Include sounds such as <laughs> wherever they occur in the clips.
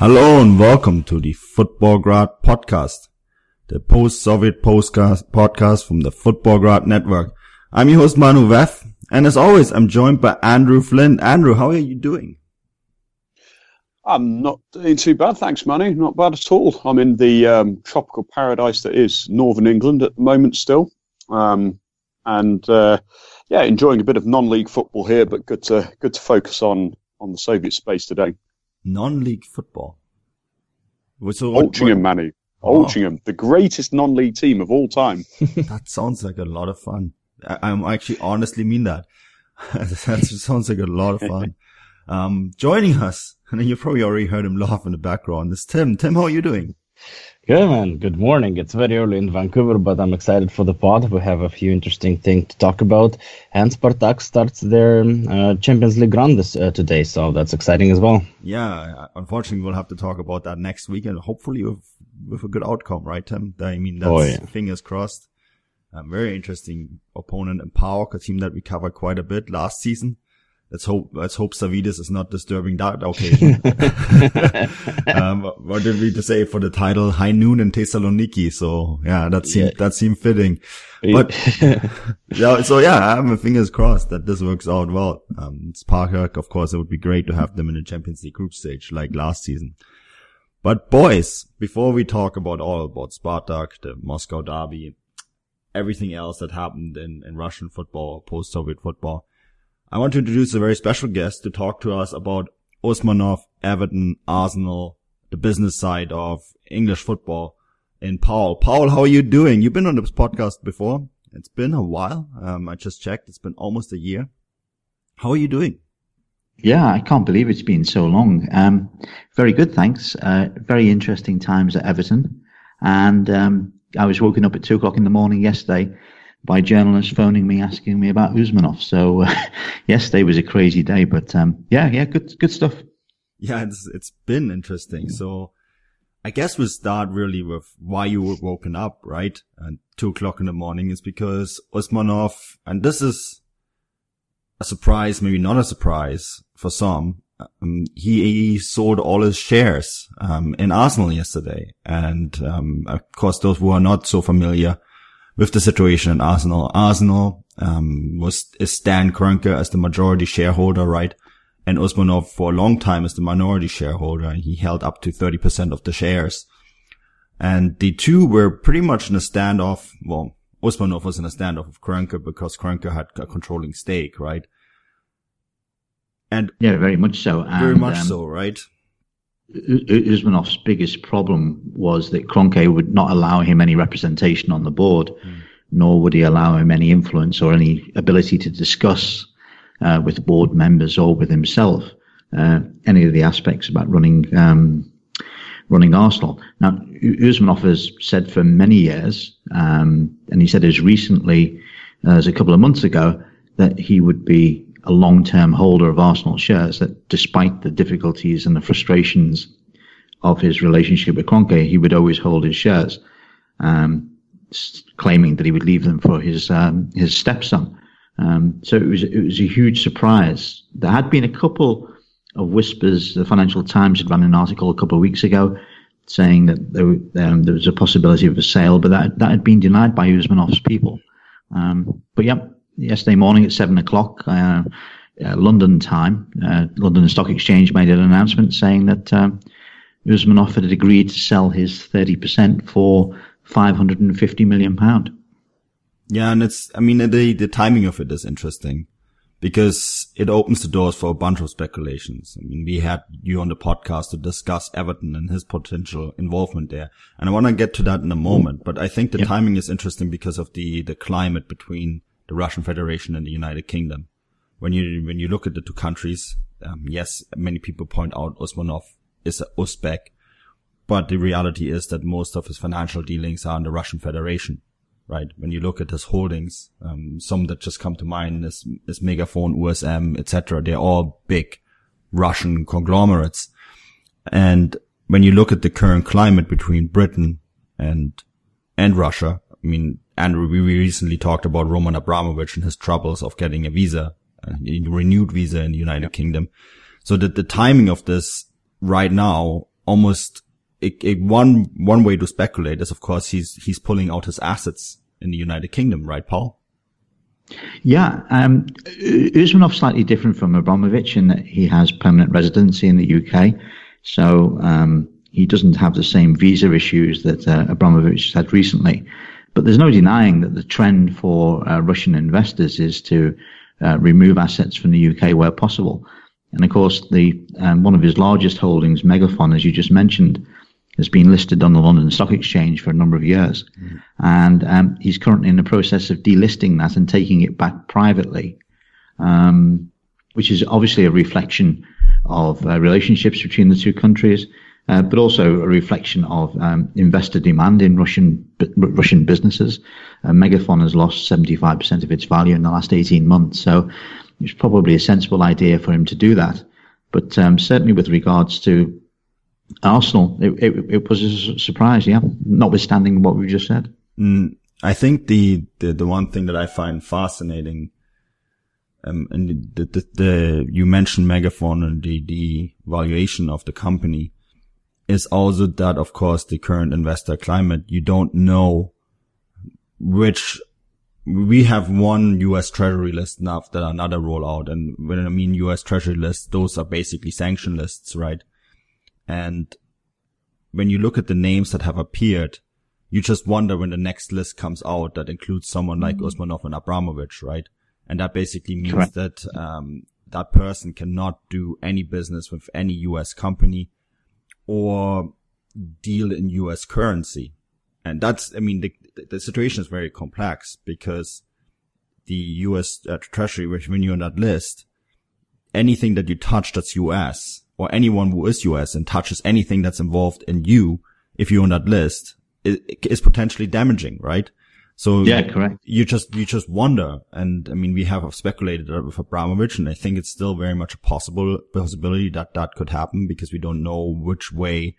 Hello and welcome to the Futbolgrad podcast, the post-Soviet postcast podcast from the Futbolgrad network. I'm your host Manu Veth, and as always, I'm joined by Andrew Flynn. Andrew, how are you doing? I'm not doing too bad, thanks, Manu. Not bad at all. I'm in the um, tropical paradise that is Northern England at the moment still, um, and uh, yeah, enjoying a bit of non-league football here, but good to good to focus on on the Soviet space today non-league football. So Altrincham, Manu. Oh. Altrincham, the greatest non-league team of all time. <laughs> that sounds like a lot of fun. I, am actually honestly mean that. <laughs> that sounds like a lot of fun. <laughs> Um, joining us, and you've probably already heard him laugh in the background, is Tim. Tim, how are you doing? Good man. Good morning. It's very early in Vancouver, but I'm excited for the pod. We have a few interesting things to talk about, and Spartak starts their uh, Champions League run this uh, today, so that's exciting as well. Yeah, unfortunately, we'll have to talk about that next week, and hopefully with with a good outcome, right, Tim? I mean, that's oh, yeah. fingers crossed. A very interesting opponent in PAOK, a team that we covered quite a bit last season. Let's hope, let's hope Savvidis is not disturbing that occasion. <laughs> <laughs> um, what did we say for the title? High noon in Thessaloniki. So yeah, that seemed, yeah. that seemed fitting. But <laughs> yeah, so yeah, I'm fingers crossed that this works out well. Um, Spartak, of course, it would be great to have them in the Champions League group stage like last season. But boys, before we talk about all about Spartak, the Moscow derby, everything else that happened in, in Russian football, post-Soviet football, I want to introduce a very special guest to talk to us about Usmanov, Everton, Arsenal, the business side of English football in Paul. Paul, how are you doing? You've been on this podcast before. It's been a while. Um, I just checked. It's been almost a year. How are you doing? Yeah, I can't believe it's been so long. Um, very good, thanks. Uh, very interesting times at Everton. And um, I was woken up at two o'clock in the morning yesterday by journalists phoning me asking me about Usmanov. So uh, <laughs> yesterday was a crazy day, but um, yeah, yeah, good, good stuff. Yeah, it's it's been interesting. So I guess we'll start really with why you were woken up, right? And two o'clock in the morning is because Usmanov, and this is a surprise, maybe not a surprise for some. Um, he, he, sold all his shares um, in Arsenal yesterday, and um, of course, those who are not so familiar with the situation in Arsenal. Arsenal um, was is Stan Kroenke as the majority shareholder, right? And Usmanov for a long time as the minority shareholder. He held up to 30% of the shares. And the two were pretty much in a standoff. Well, Usmanov was in a standoff with Kroenke because Kroenke had a controlling stake, right? And yeah, very much so. And, very much um, so, right? Usmanov's biggest problem was that Kroenke would not allow him any representation on the board, mm. nor would he allow him any influence or any ability to discuss uh, with board members or with himself uh, any of the aspects about running um, running Arsenal. Now, Usmanov has said for many years, um, and he said as recently as a couple of months ago, that he would be a long-term holder of Arsenal shares that despite the difficulties and the frustrations of his relationship with Kroenke, he would always hold his shares, um, claiming that he would leave them for his um, his stepson. Um, so it was it was a huge surprise. There had been a couple of whispers. The Financial Times had run an article a couple of weeks ago saying that there, um, there was a possibility of a sale, but that that had been denied by Usmanov's people. Um, but yeah, yesterday morning at seven o'clock, uh, uh, London time, uh, London Stock Exchange made an announcement saying that um, had agreed to sell his 30% for 550 million pound. Yeah, and it's, I mean, the, the timing of it is interesting because it opens the doors for a bunch of speculations. I mean, we had you on the podcast to discuss Everton and his potential involvement there. And I want to get to that in a moment, but I think the yep. timing is interesting because of the, the climate between the Russian Federation and the United Kingdom. When you, when you look at the two countries, um, yes, many people point out Usmanov is a Uzbek, but the reality is that most of his financial dealings are in the Russian Federation right? When you look at his holdings, um, some that just come to mind is, is Megafon, USM, etc. They're all big Russian conglomerates. And when you look at the current climate between Britain and, and Russia, I mean, Andrew, we recently talked about Roman Abramovich and his troubles of getting a visa, a renewed visa in the United Kingdom. So that the timing of this right now almost it, it, one one way to speculate is, of course, he's he's pulling out his assets in the United Kingdom, right, Paul? Yeah, um, Usmanov slightly different from Abramovich in that he has permanent residency in the UK, so um, he doesn't have the same visa issues that uh, Abramovich had recently. But there's no denying that the trend for uh, Russian investors is to uh, remove assets from the UK where possible. And of course, the um, one of his largest holdings, Megafon, as you just mentioned, has been listed on the London Stock Exchange for a number of years. Mm. And um, he's currently in the process of delisting that and taking it back privately, um, which is obviously a reflection of uh, relationships between the two countries, uh, but also a reflection of um, investor demand in Russian Russian businesses. Uh, Megafon has lost 75% of its value in the last 18 months, so it's probably a sensible idea for him to do that. But um, certainly with regards to Arsenal, it, it, it, was a surprise, yeah, notwithstanding what we just said. Mm, I think the, the, the one thing that I find fascinating, um, and the, the, the, you mentioned Megafon and the, the valuation of the company is also that, of course, the current investor climate, you don't know which we have one US Treasury list now that another rollout. And when I mean US Treasury lists, those are basically sanction lists, right? And when you look at the names that have appeared, you just wonder when the next list comes out that includes someone like mm-hmm. Usmanov and Abramovich, right? And that basically means Correct. that um, that person cannot do any business with any U.S. company or deal in U.S. currency. And that's, I mean, the, the situation is very complex because the U.S. Uh, Treasury, which when you're on that list, anything that you touch that's U.S or anyone who is US and touches anything that's involved in you, if you're on that list, is potentially damaging, right? So yeah, correct. You just you just wonder, and I mean, we have speculated with Abramovich, and I think it's still very much a possible possibility that that could happen because we don't know which way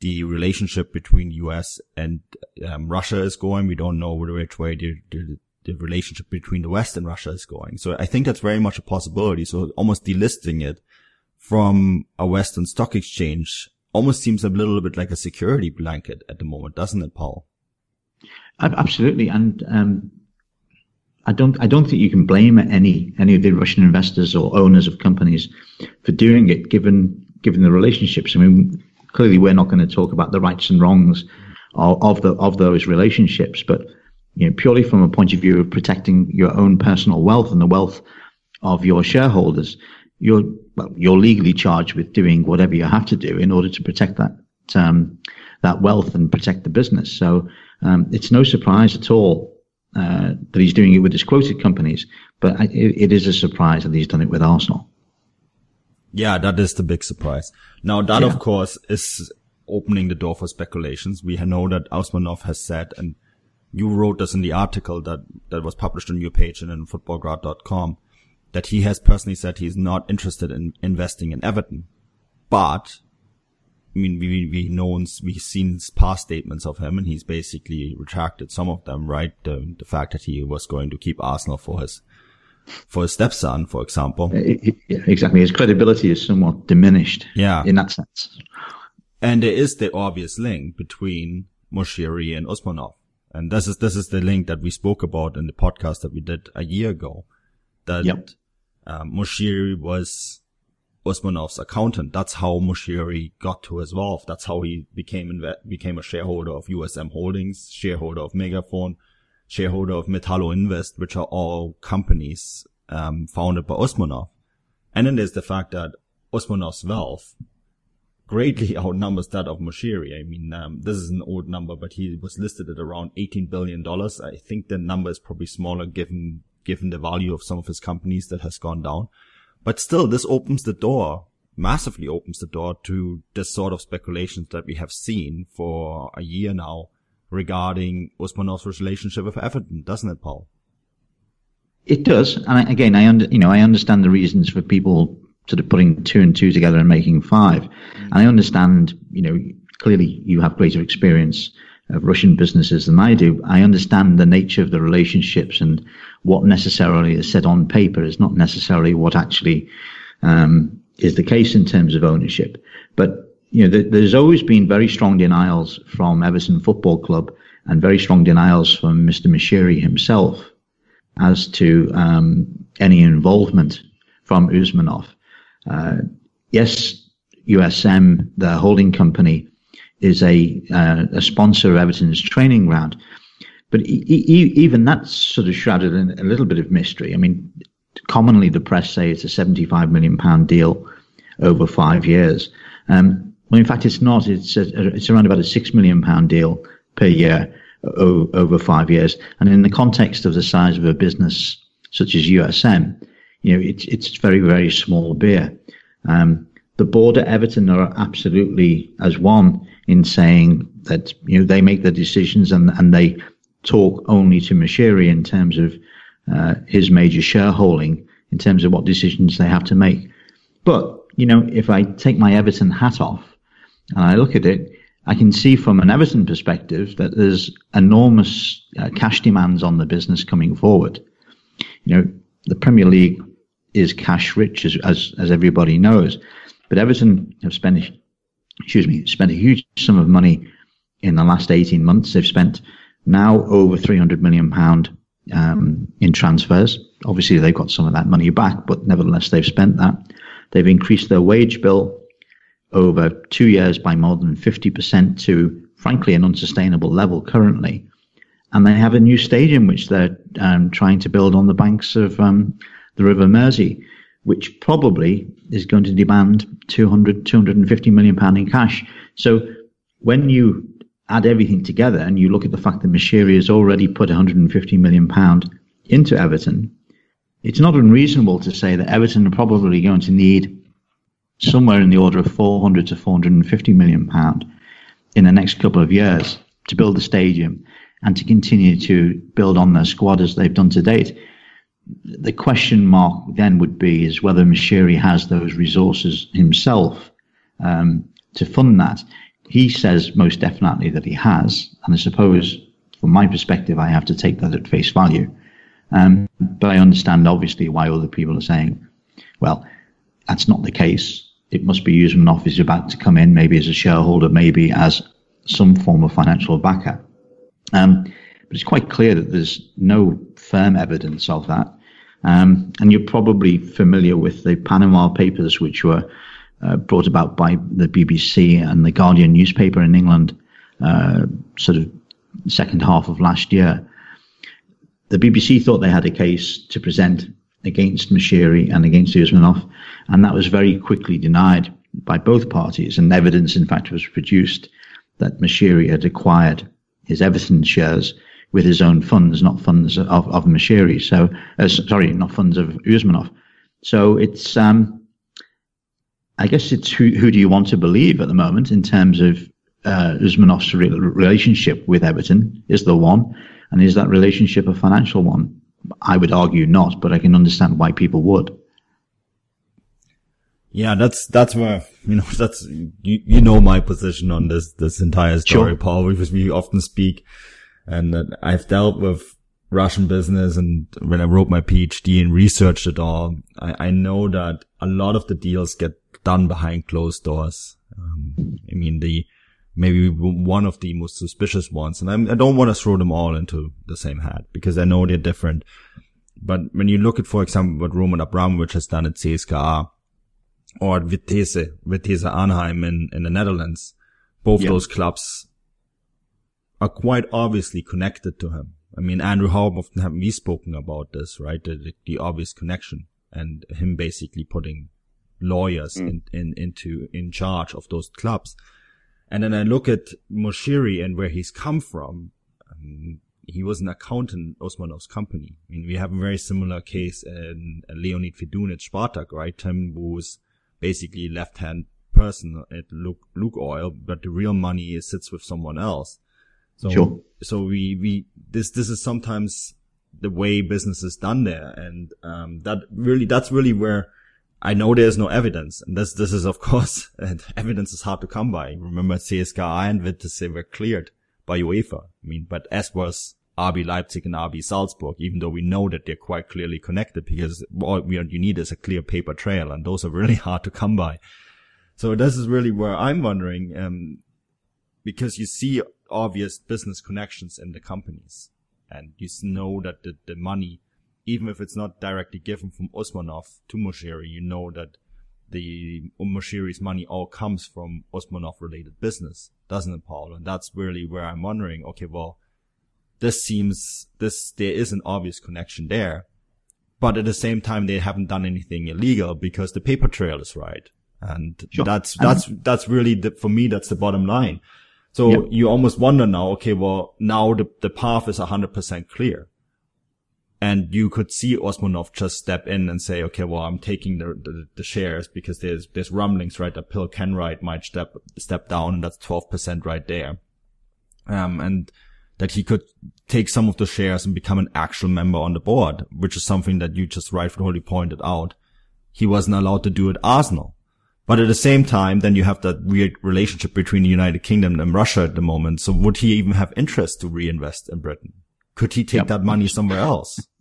the relationship between U.S. and um, Russia is going. We don't know which way the, the, the relationship between the West and Russia is going. So I think that's very much a possibility. So almost delisting it from a Western stock exchange almost seems a little bit like a security blanket at the moment, doesn't it, Paul? Absolutely, and um, I don't I don't think you can blame any any of the Russian investors or owners of companies for doing it, given given the relationships. I mean, clearly we're not going to talk about the rights and wrongs of, of the of those relationships, but you know, purely from a point of view of protecting your own personal wealth and the wealth of your shareholders, you're well, you're legally charged with doing whatever you have to do in order to protect that um, that wealth and protect the business. So um, it's no surprise at all uh, that he's doing it with his quoted companies, but it, it is a surprise that he's done it with Arsenal. Yeah, that is the big surprise. Now that, yeah. of course, is opening the door for speculations. We know that Usmanov has said, and you wrote this in the article that, that was published on your page and in futbolgrad.com, that he has personally said he's not interested in investing in Everton. But, I mean, we, we know, we've seen past statements of him and he's basically retracted some of them, right? The, the fact that he was going to keep Arsenal for his, for his stepson, for example. Exactly. His credibility is somewhat diminished. Yeah. In that sense. And there is the obvious link between Moshiri and Usmanov. And this is, this is the link that we spoke about in the podcast that we did a year ago. That yep. um, Moshiri was Usmanov's accountant. That's how Moshiri got to his wealth. That's how he became, became a shareholder of USM Holdings, shareholder of Megafon, shareholder of Metalloinvest, which are all companies, um, founded by Usmanov. And then there's the fact that Usmanov's wealth greatly <laughs> outnumbers that of Moshiri. I mean, um, this is an old number, but he was listed at around $18 billion. I think the number is probably smaller given, given the value of some of his companies that has gone down. But still, this opens the door, massively opens the door to this sort of speculations that we have seen for a year now regarding Usmanov's relationship with Everton, doesn't it, Paul? It does, and again, I under, you know I understand the reasons for people sort of putting two and two together and making five. Mm. And I understand, you know, clearly you have greater experience of Russian businesses than I do. I understand the nature of the relationships and what necessarily is said on paper is not necessarily what actually um, is the case in terms of ownership. But you know, there's always been very strong denials from Everton Football Club and very strong denials from Mr. Moshiri himself as to um, any involvement from Usmanov. Uh, yes, USM, the holding company, is a uh, a sponsor of Everton's training ground, but e- e- even that's sort of shrouded in a little bit of mystery. I mean, commonly the press say it's a 75 million pound deal over five years. Um, well, in fact, it's not. It's a, it's around about a six million pound deal per year o- over five years. And in the context of the size of a business such as USM, you know, it's it's very very small beer. Um, the board at Everton are absolutely as one in saying that you know they make the decisions and and they talk only to Moshiri in terms of uh, his major shareholding in terms of what decisions they have to make. But you know, if I take my Everton hat off and I look at it, I can see from an Everton perspective that there's enormous uh, cash demands on the business coming forward. You know, the Premier League is cash rich, as, as, as everybody knows. But Everton have spent, excuse me, spent a huge sum of money in the last 18 months. They've spent now over 300 million pound um, in transfers. Obviously, they've got some of that money back, but nevertheless, they've spent that. They've increased their wage bill over two years by more than 50% to, frankly, an unsustainable level currently. And they have a new stadium which they're um, trying to build on the banks of um, the River Mersey, which probably is going to demand 200, 250 million pound in cash. So when you add everything together and you look at the fact that Moshiri has already put 150 million pound into Everton, it's not unreasonable to say that Everton are probably going to need somewhere in the order of 400 to 450 million pound in the next couple of years to build the stadium and to continue to build on their squad as they've done to date the question mark then would be is whether Moshiri has those resources himself um, to fund that. He says most definitely that he has, and I suppose from my perspective, I have to take that at face value. Um, but I understand obviously why other people are saying, well, that's not the case. It must be Usmanov is about to come in, maybe as a shareholder, maybe as some form of financial backer. Um, but it's quite clear that there's no firm evidence of that. Um, and you're probably familiar with the Panama Papers, which were uh, brought about by the BBC and the Guardian newspaper in England, uh, sort of second half of last year. The BBC thought they had a case to present against Moshiri and against Usmanov, and that was very quickly denied by both parties. And evidence, in fact, was produced that Moshiri had acquired his Everton shares with his own funds, not funds of, of Moshiri. So, uh, sorry, not funds of Usmanov. So it's, um, I guess it's who, who do you want to believe at the moment in terms of uh, Usmanov's re- relationship with Everton? Is the one? And is that relationship a financial one? I would argue not, but I can understand why people would. Yeah, that's that's where you know <laughs> that's you you know my position on this this entire story, sure. Paul, because we often speak and I've dealt with Russian business and when I wrote my PhD and researched it all, I, I know that a lot of the deals get done behind closed doors. Um, I mean, the, maybe one of the most suspicious ones. And I'm, I do not want to throw them all into the same hat because I know they're different. But when you look at, for example, what Roman Abramovich has done at CSKA or at Vitesse, Vitesse Arnhem in, in the Netherlands, both those clubs are quite obviously connected to him. I mean, Andrew, how often have we spoken about this, right? The, the, the obvious connection and him basically putting lawyers mm. in, in, into, in charge of those clubs. And then I look at Moshiri and where he's come from. Um, he was an accountant in Usmanov's company. I mean, we have a very similar case in Leonid Fedun at Spartak, right? Him was basically left-hand person at Luke, Lukoil, but the real money sits with someone else. So, sure. so we, we, this, this is sometimes the way business is done there. And, um, that really, that's really where I know there's no evidence. And this, this is of course, <laughs> evidence is hard to come by. Remember CSKA and Vitesse were cleared by UEFA. I mean, but as was RB Leipzig and RB Salzburg, even though we know that they're quite clearly connected because all we, you need is a clear paper trail and those are really <laughs> hard to come by. So this is really where I'm wondering, um, because you see obvious business connections in the companies and you know that the, the money, even if it's not directly given from Usmanov to Moshiri, you know that the Moshiri's money all comes from Usmanov related business, doesn't it, Paul? And that's really where I'm wondering, okay, well, this seems, this, there is an obvious connection there. But at the same time, they haven't done anything illegal because the paper trail is right. And sure. that's, that's, that's really the, for me, that's the bottom line. So yep. you almost wonder now, okay, well, now the, the path is 100% clear. And you could see Usmanov just step in and say, okay, well, I'm taking the, the, the shares because there's, there's rumblings, right? That Bill Kenwright might step, step down and that's 12% right there. Um, and that he could take some of the shares and become an actual member on the board, which is something that you just rightfully pointed out. He wasn't allowed to do it Arsenal. But at the same time, then you have that weird relationship between the United Kingdom and Russia at the moment. So would he even have interest to reinvest in Britain? Could he take yep. that money somewhere else? <laughs>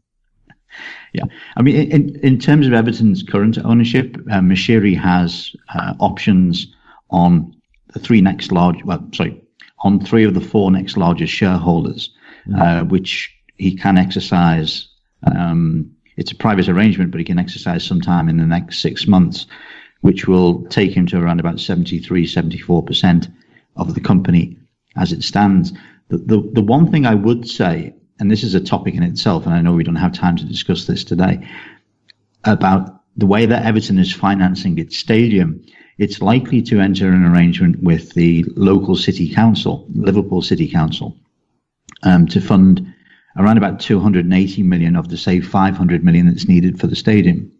Yeah, I mean, in, in terms of Everton's current ownership, uh, Moshiri has uh, options on the three next large, well, sorry, on three of the four next largest shareholders, mm-hmm. uh, which he can exercise. Um, it's a private arrangement, but he can exercise sometime in the next six months, which will take him to around about 73, 74% of the company as it stands. The, the, the one thing I would say, and this is a topic in itself, and I know we don't have time to discuss this today, about the way that Everton is financing its stadium it's likely to enter an arrangement with the local city council, Liverpool City Council, um, to fund around about 280 million of the say 500 million that's needed for the stadium.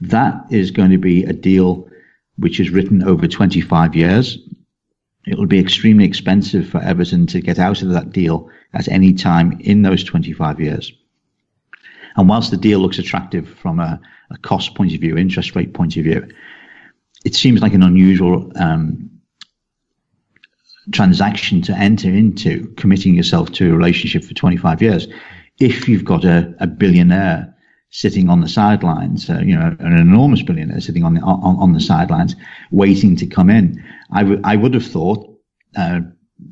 That is going to be a deal which is written over 25 years. It will be extremely expensive for Everton to get out of that deal at any time in those 25 years. And whilst the deal looks attractive from a, a cost point of view, interest rate point of view, it seems like an unusual um, transaction to enter into, committing yourself to a relationship for 25 years. If you've got a, a billionaire sitting on the sidelines, uh, you know, an enormous billionaire sitting on the on, on the sidelines, waiting to come in, I, w- I would have thought, uh,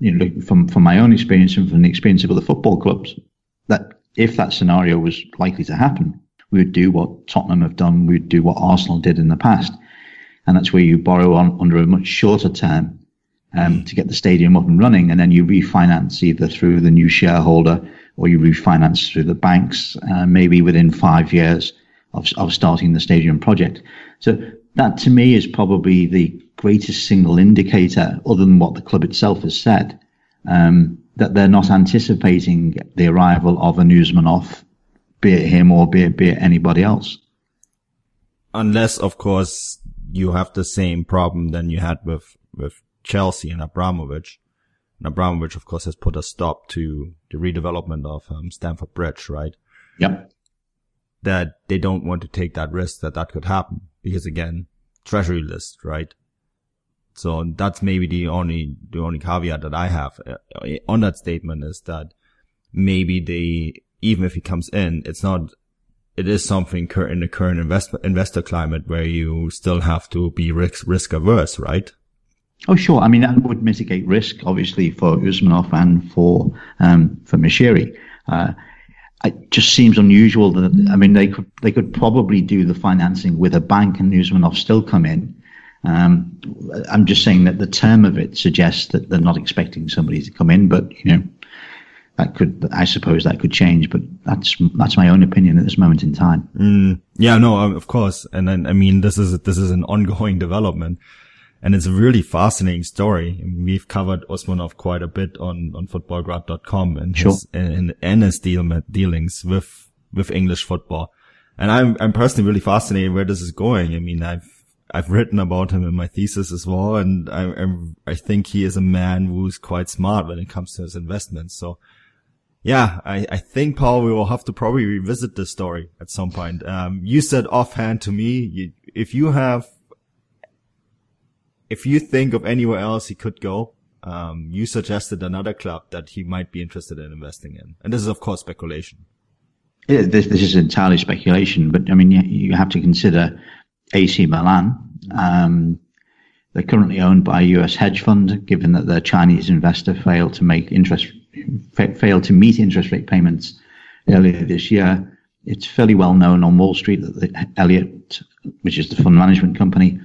you know, from from my own experience and from the experience of other football clubs, that if that scenario was likely to happen, we would do what Tottenham have done, we'd do what Arsenal did in the past. And that's where you borrow on under a much shorter term um, to get the stadium up and running, and then you refinance either through the new shareholder or you refinance through the banks, uh, maybe within five years of, of starting the stadium project. So that to me is probably the greatest single indicator, other than what the club itself has said, um, that they're not anticipating the arrival of a Usmanov, be it him or be it, be it anybody else. Unless, of course, you have the same problem than you had with, with Chelsea and Abramovich. And Abramovich, of course, has put a stop to the redevelopment of um, Stamford Bridge, right? Yep. That they don't want to take that risk that that could happen because again, treasury list, right? So that's maybe the only, the only caveat that I have uh, on that statement is that maybe they, even if he comes in, it's not it is something in the current invest, investor climate where you still have to be risk, risk averse, right? Oh, sure. I mean, that would mitigate risk, obviously, for Usmanov and for um, for Moshiri. Uh, it just seems unusual that I mean they could they could probably do the financing with a bank and Usmanov still come in. Um, I'm just saying that the term of it suggests that they're not expecting somebody to come in, but you know that could I suppose that could change, but that's that's my own opinion at this moment in time. Mm, yeah, no, of course, and then I mean this is this is an ongoing <laughs> development. And it's a really fascinating story. We've covered Usmanov quite a bit on, on futbolgrad.com and sure. his, and, and his deal, dealings with, with English football. And I'm, I'm personally really fascinated where this is going. I mean, I've, I've written about him in my thesis as well. And I, I, I think he is a man who's quite smart when it comes to his investments. So yeah, I, I think Paul, we will have to probably revisit this story at some point. Um, you said offhand to me, you, if you have if you think of anywhere else he could go, um, you suggested another club that he might be interested in investing in, and this is of course speculation. Yeah, this, this is entirely speculation, but I mean you, have to consider AC Milan. Um, they're currently owned by a U.S. hedge fund. Given that their Chinese investor failed to make interest failed to meet interest rate payments earlier this year, it's fairly well known on Wall Street that the Elliott, which is the fund management company,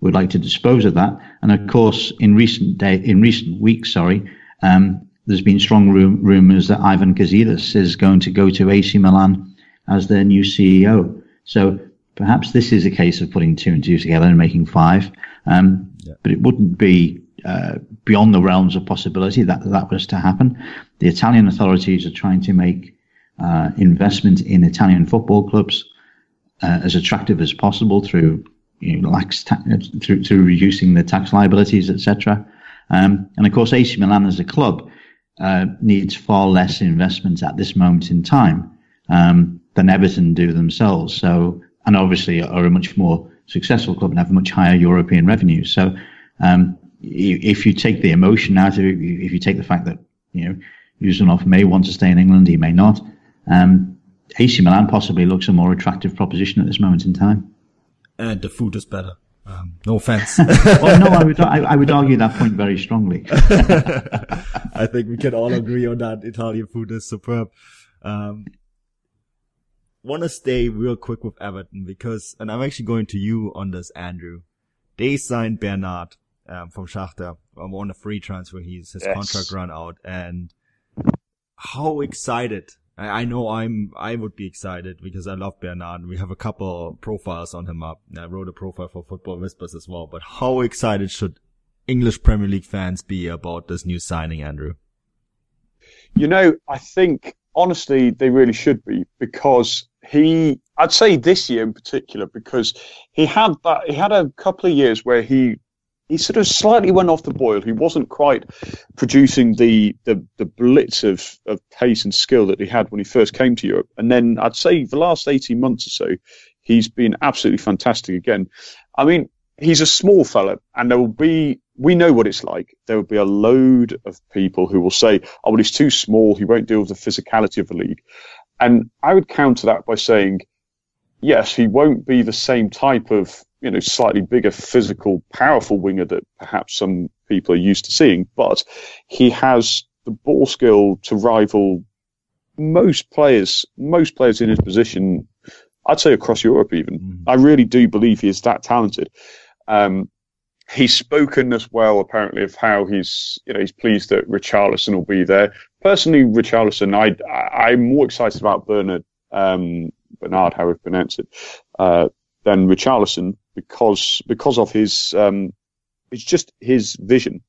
would like to dispose of that. And of course, in recent day, in recent weeks, sorry, um, there's been strong rum- rumors that Ivan Gazidis is going to go to AC Milan as their new CEO. So perhaps this is a case of putting two and two together and making five. Um, yeah. But it wouldn't be uh, beyond the realms of possibility that that was to happen. The Italian authorities are trying to make uh, investment in Italian football clubs uh, as attractive as possible through you know, lax ta- through, through reducing the tax liabilities, etc. Um, and of course, AC Milan as a club uh, needs far less investment at this moment in time um, than Everton do themselves. So, and obviously are a much more successful club and have much higher European revenues. So, um, if you take the emotion out of it, if you take the fact that you know Usmanov may want to stay in England, he may not. Um, AC Milan possibly looks a more attractive proposition at this moment in time and the food is better. Um, no offense. <laughs> well, no, I would, I, I, would argue that point very strongly. <laughs> I think we can all agree on that. Italian food is superb. Um, want to stay real quick with Everton because, and I'm actually going to you on this, Andrew. They signed Bernard um, from Shakhtar um, on a free transfer. He's his yes. contract run out, and how excited I, I know I'm, I would be excited because I love Bernard. We have a couple profiles on him up. I wrote a profile for Football Whispers as well. But how excited should English Premier League fans be about this new signing, Andrew? You know, I think honestly they really should be because he I'd say this year in particular because he had that he had a couple of years where he he sort of slightly went off the boil. He wasn't quite producing the the, the blitz of, of pace and skill that he had when he first came to Europe. And then I'd say the last 18 months or so, he's been absolutely fantastic again. I mean, he's a small fella, and there will be we know what it's like. There will be a load of people who will say, "Oh, well, he's too small. He won't deal with the physicality of the league." And I would counter that by saying, yes, he won't be the same type of you know, slightly bigger, physical, powerful winger that perhaps some people are used to seeing, but he has the ball skill to rival most players, most players in his position. I'd say across Europe, even. Mm. I really do believe he is that talented. Um, he's spoken as well, apparently, of how he's, you know, he's pleased that Richarlison will be there. Personally, Richarlison, I, I'm more excited about Bernard, um, Bernard, how we pronounce it, uh, than Richarlison because because of his um, it's just his vision.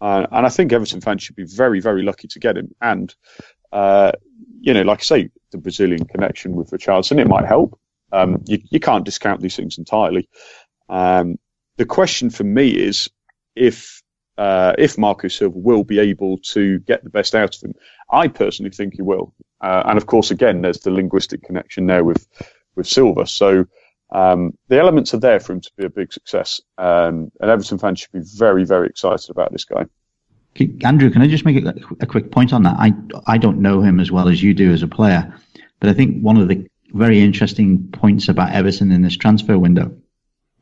Uh, and I think Everton fans should be very, very lucky to get him. And, uh, you know, like I say, the Brazilian connection with Richarlison, it might help. Um, you, you can't discount these things entirely. Um, the question for me is if uh, if Marco Silva will be able to get the best out of him. I personally think he will. Uh, and of course, again, there's the linguistic connection there with with Silva. So um, the elements are there for him to be a big success, um, and Everton fans should be very, very excited about this guy. Andrew, can I just make a, a, quick point on that? I I don't know him as well as you do as a player, but I think one of the very interesting points about Everton in this transfer window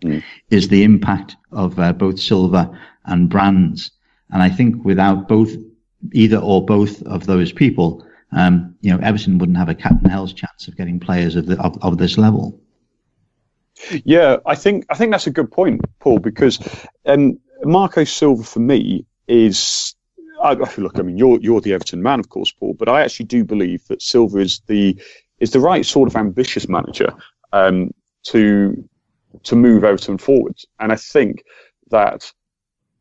mm. is the impact of uh, both Silva and Brands. And I think without both, either or both of those people, um, you know, Everton wouldn't have a cat and hell's chance of getting players of, the, of, of this level. Yeah, I think I think that's a good point, Paul, because um, Marco Silva for me is. I, look, I mean, you're you're the Everton man, of course, Paul, but I actually do believe that Silva is the is the right sort of ambitious manager um, to to move Everton forward, and I think that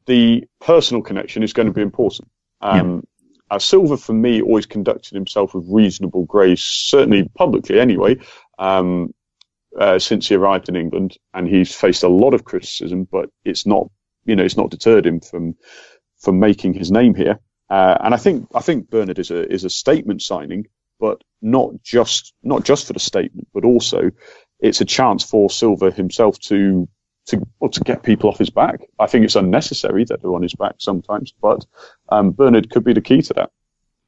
the personal connection is going to be important. Um. Uh, Silva, for me, always conducted himself with reasonable grace, certainly publicly anyway, um, uh, since he arrived in England. And he's faced a lot of criticism, but it's not, you know, it's not deterred him from from making his name here. Uh, and I think I think Bernard is a is a statement signing, but not just not just for the statement, but also it's a chance for Silva himself to to well, to get people off his back. I think it's unnecessary that they're on his back sometimes, but um, Bernard could be the key to that.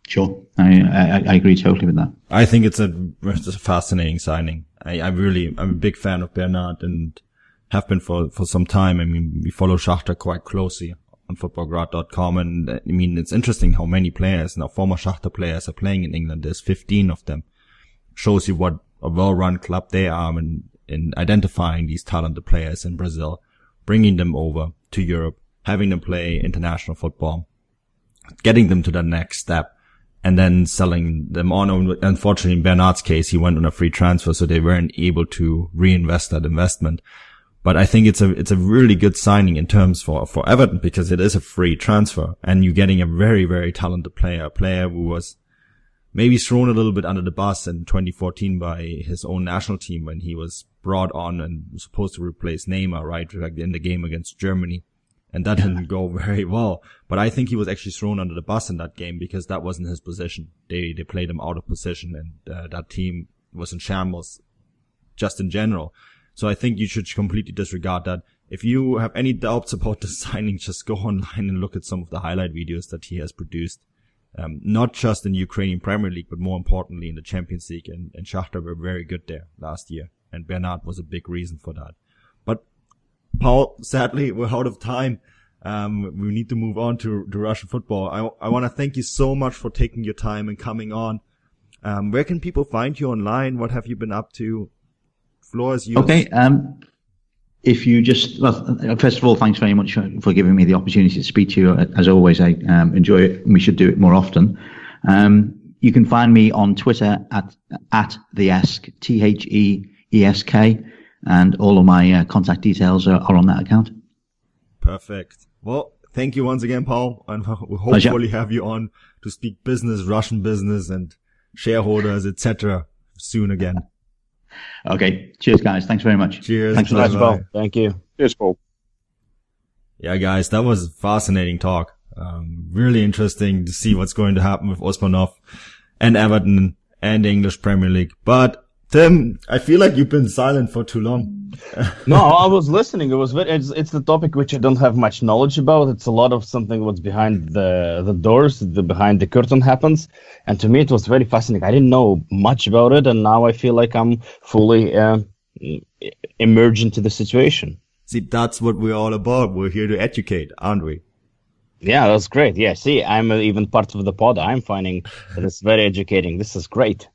Sure, I, I, I agree totally with that. I think it's a, it's a fascinating signing. I, I really I'm a big fan of Bernard and have been for for some time. I mean, we follow Shakhtar quite closely on futbolgrad.com, and I mean it's interesting how many players now former Shakhtar players are playing in England. There's 15 of them. Shows you what a well-run club they are and in identifying these talented players in Brazil, bringing them over to Europe, having them play international football, getting them to the next step, and then selling them on. Unfortunately, in Bernard's case, he went on a free transfer, so they weren't able to reinvest that investment. But I think it's a, it's a really good signing in terms for, for Everton because it is a free transfer and you're getting a very, very talented player, a player who was maybe thrown a little bit under the bus in 2014 by his own national team when he was brought on and supposed to replace Neymar, right? Like in the game against Germany. And that didn't go <laughs> very well. But I think he was actually thrown under the bus in that game because that wasn't his position. They, they played him out of position and uh, that team was in shambles just in general. So I think you should completely disregard that. If you have any doubts about the <laughs> signing, just go online and look at some of the highlight videos that he has produced um, not just in Ukrainian Premier League, but more importantly in the Champions League. And, and Shakhtar were very good there last year. And Bernard was a big reason for that. But Paul, sadly, we're out of time. Um, we need to move on to, to Russian football. I, I want to thank you so much for taking your time and coming on. Um, where can people find you online? What have you been up to? Floor is yours. Okay. Um, if you just well, first of all, thanks very much for giving me the opportunity to speak to you. As always, I um, enjoy it. We should do it more often. Um, you can find me on Twitter at at the Esk T H E E S K, and all of my uh, contact details are, are, on that account. Perfect. Well, thank you once again, Paul, and <laughs> we'll hopefully Pleasure. have you on to speak business, Russian business, and shareholders, etc. soon again. <laughs> Okay. Cheers, guys. Thanks very much. Cheers. Thanks a Paul. Thank you. Cheers, Paul. Yeah, guys, that was fascinating talk. Um, really interesting to see what's going to happen with Usmanov and Everton and the English Premier League. But Tim, I feel like you've been silent for too long. no, I was listening. It was very, it's it's the topic which I don't have much knowledge about. It's a lot of something what's behind the the doors, the behind the curtain happens, and to me it was very fascinating. I didn't know much about it, and now I feel like I'm fully uh, emerged into the situation. See, that's what we're all about. We're here to educate, aren't we? Yeah, that's great. Yeah, see, I'm even part of the pod. I'm finding that it's very educating. This is great.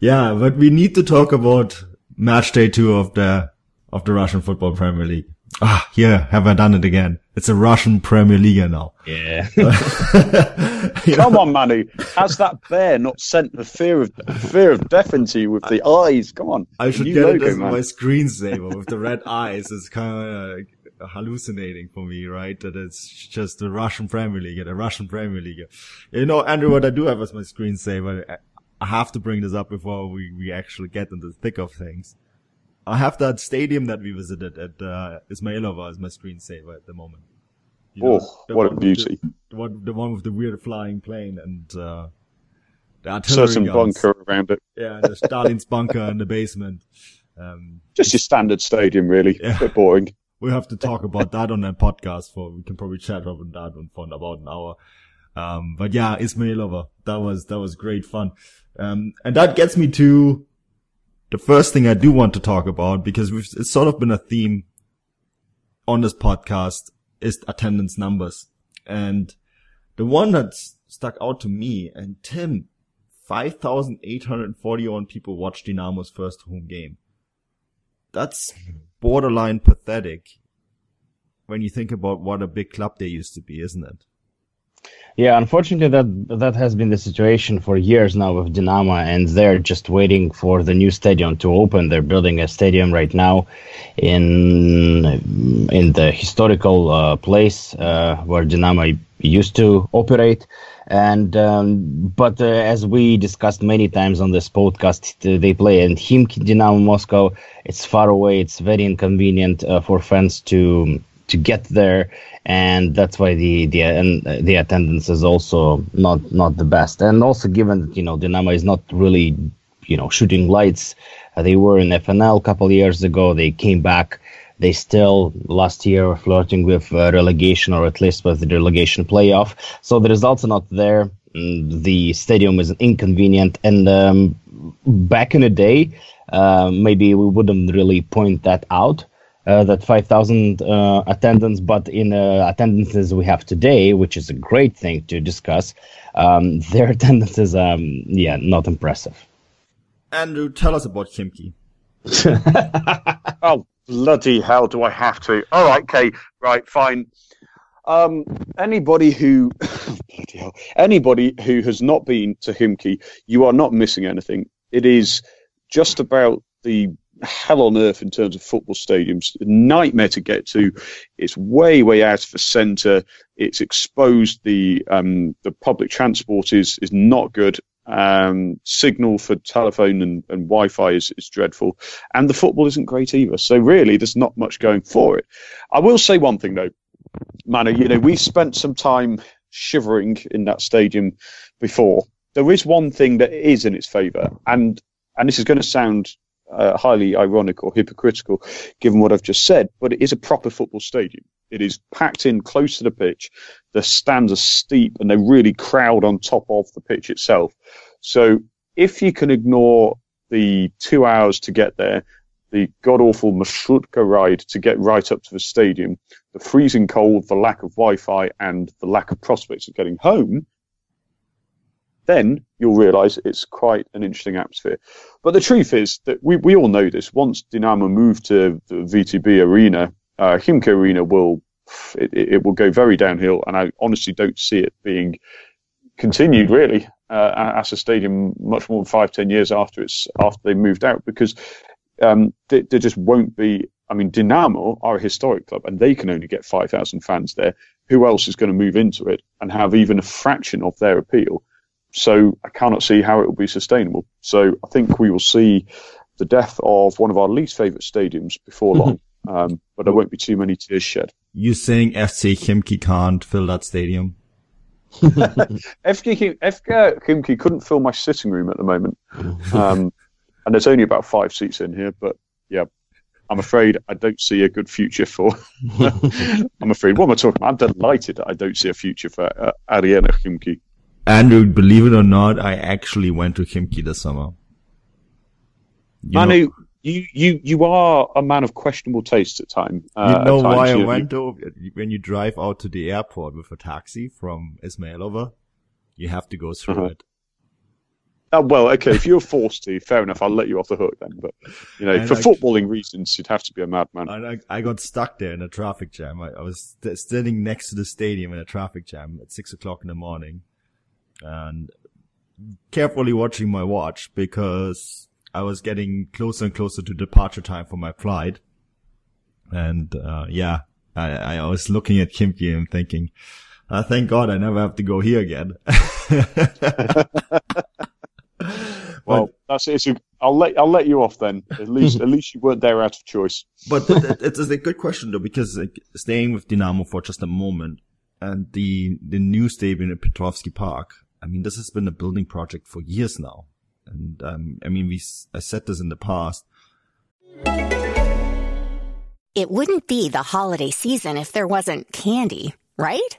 Yeah, but we need to talk about match day two of the of the Russian Football Premier League. Ah, here, have I done it again? It's a Russian Premier League now. Yeah. <laughs> <laughs> Come on, Manny. Has that bear not sent the fear of fear of death into you with the eyes? Come on. I should get logo, it as man. my screensaver with the red eyes. It's kind of hallucinating for me, right? That it's just the Russian Premier League, the Russian Premier League. You know, Andrew, what I do have as my screensaver, I have to bring this up before we, we actually get into the thick of things. I have that stadium that we visited at uh, Izmailovo as my screensaver at the moment. You know, oh, what a beauty! The, the, one, the one with the weird flying plane and uh, the artillery Certain guns. bunker around it. Yeah, the Stalin's bunker in the basement. Um, Just your standard stadium, really. Yeah. A bit boring. We have to talk about that on a podcast for, we can probably chat about that one for about an hour. Um, but yeah, Izmailovo, that was, that was great fun. Um, and that gets me to the first thing I do want to talk about because it's sort of been a theme on this podcast is attendance numbers. And the one that's stuck out to me and Tim, 5,841 people watched Dynamo's first home game. That's borderline pathetic when you think about what a big club they used to be, isn't it? Yeah, unfortunately, that that has been the situation for years now with Dinamo, and they're just waiting for the new stadium to open. They're building a stadium right now in in the historical uh, place uh, where Dinamo used to operate. And um, but uh, as we discussed many times on this podcast, they play in Khimki Dynamo Moscow. It's far away. It's very inconvenient uh, for fans to to get there, and that's why the the and the attendance is also not not the best. And also given that you know Dynamo is not really you know shooting lights, uh, they were in FNL a couple years ago. They came back. They still last year were flirting with uh, relegation or at least with the relegation playoff. So the results are not there. Mm, the stadium is inconvenient, and um, back in the day, uh, maybe we wouldn't really point that out uh, that 5,000 uh, attendance, but in uh, attendances we have today, which is a great thing to discuss, um, <laughs> their attendance is, um, yeah, not impressive. Andrew, tell us about Khimki. <laughs> oh, bloody hell, do I have to? All right, okay, right, fine. Um, anybody who, <coughs> bloody hell, anybody who has not been to Khimki, you are not missing anything. It is just about the hell on earth in terms of football stadiums. Nightmare to get to. It's way, way out of the centre. It's exposed. The um, the public transport is is not good. Um, signal for telephone and, and Wi-Fi is, is dreadful, and the football isn't great either. So really, there's not much going for it. I will say one thing though, Manu. You know, we spent some time shivering in that stadium before. There is one thing that is in its favour, and and this is going to sound uh, highly ironic or hypocritical given what I've just said, but it is a proper football stadium. It is packed in close to the pitch. The stands are steep and they really crowd on top of the pitch itself. So if you can ignore the two hours to get there, the god awful marshrutka ride to get right up to the stadium, the freezing cold, the lack of Wi-Fi, and the lack of prospects of getting home, then you'll realise it's quite an interesting atmosphere. But the truth is that we, we all know this. Once Dynamo move to the VTB arena, uh, Arena will it, it, will go very downhill, and I honestly don't see it being continued really uh, as a stadium much more than five ten years after it's after they moved out because um, there, there just won't be. I mean, Dynamo are a historic club, and they can only get five thousand fans there. Who else is going to move into it and have even a fraction of their appeal? So I cannot see how it will be sustainable. So I think we will see the death of one of our least favourite stadiums before long. um, but there won't be too many tears shed. You saying FC Khimki can't fill that stadium? <laughs> FK, FK Khimki couldn't fill my sitting room at the moment. Um, <laughs> and there's only about five seats in here, but yeah, I'm afraid I don't see a good future for. <laughs> I'm afraid. What am I talking about? I'm delighted that I don't see a future for uh, Arena Khimki. Andrew, believe it or not, I actually went to Khimki this summer. You Manu, know, you, you, you are a man of questionable taste at time. Uh, you know why I went though? When you drive out to the airport with a taxi from Izmailovo, you have to go through uh-huh. it. Uh, well, okay, if you're forced to, fair enough. I'll let you off the hook then. But you know, and for I, footballing reasons, you'd have to be a madman. I, I got stuck there in a traffic jam. I, I was st- standing next to the stadium in a traffic jam at six o'clock in the morning, and carefully watching my watch because I was getting closer and closer to departure time for my flight. And, uh, yeah, I, I was looking at Khimki and thinking, uh, thank God I never have to go here again. <laughs> well, but, that's it. I'll let I'll let you off then. At <laughs> least at least you weren't there out of choice. But it's a good question though, because like, staying with Dynamo for just a moment, and the the new stadium in Petrovsky Park I mean, this has been a building project for years now. And, um, I mean, we, I said this in the past. It wouldn't be the holiday season if there wasn't candy, right?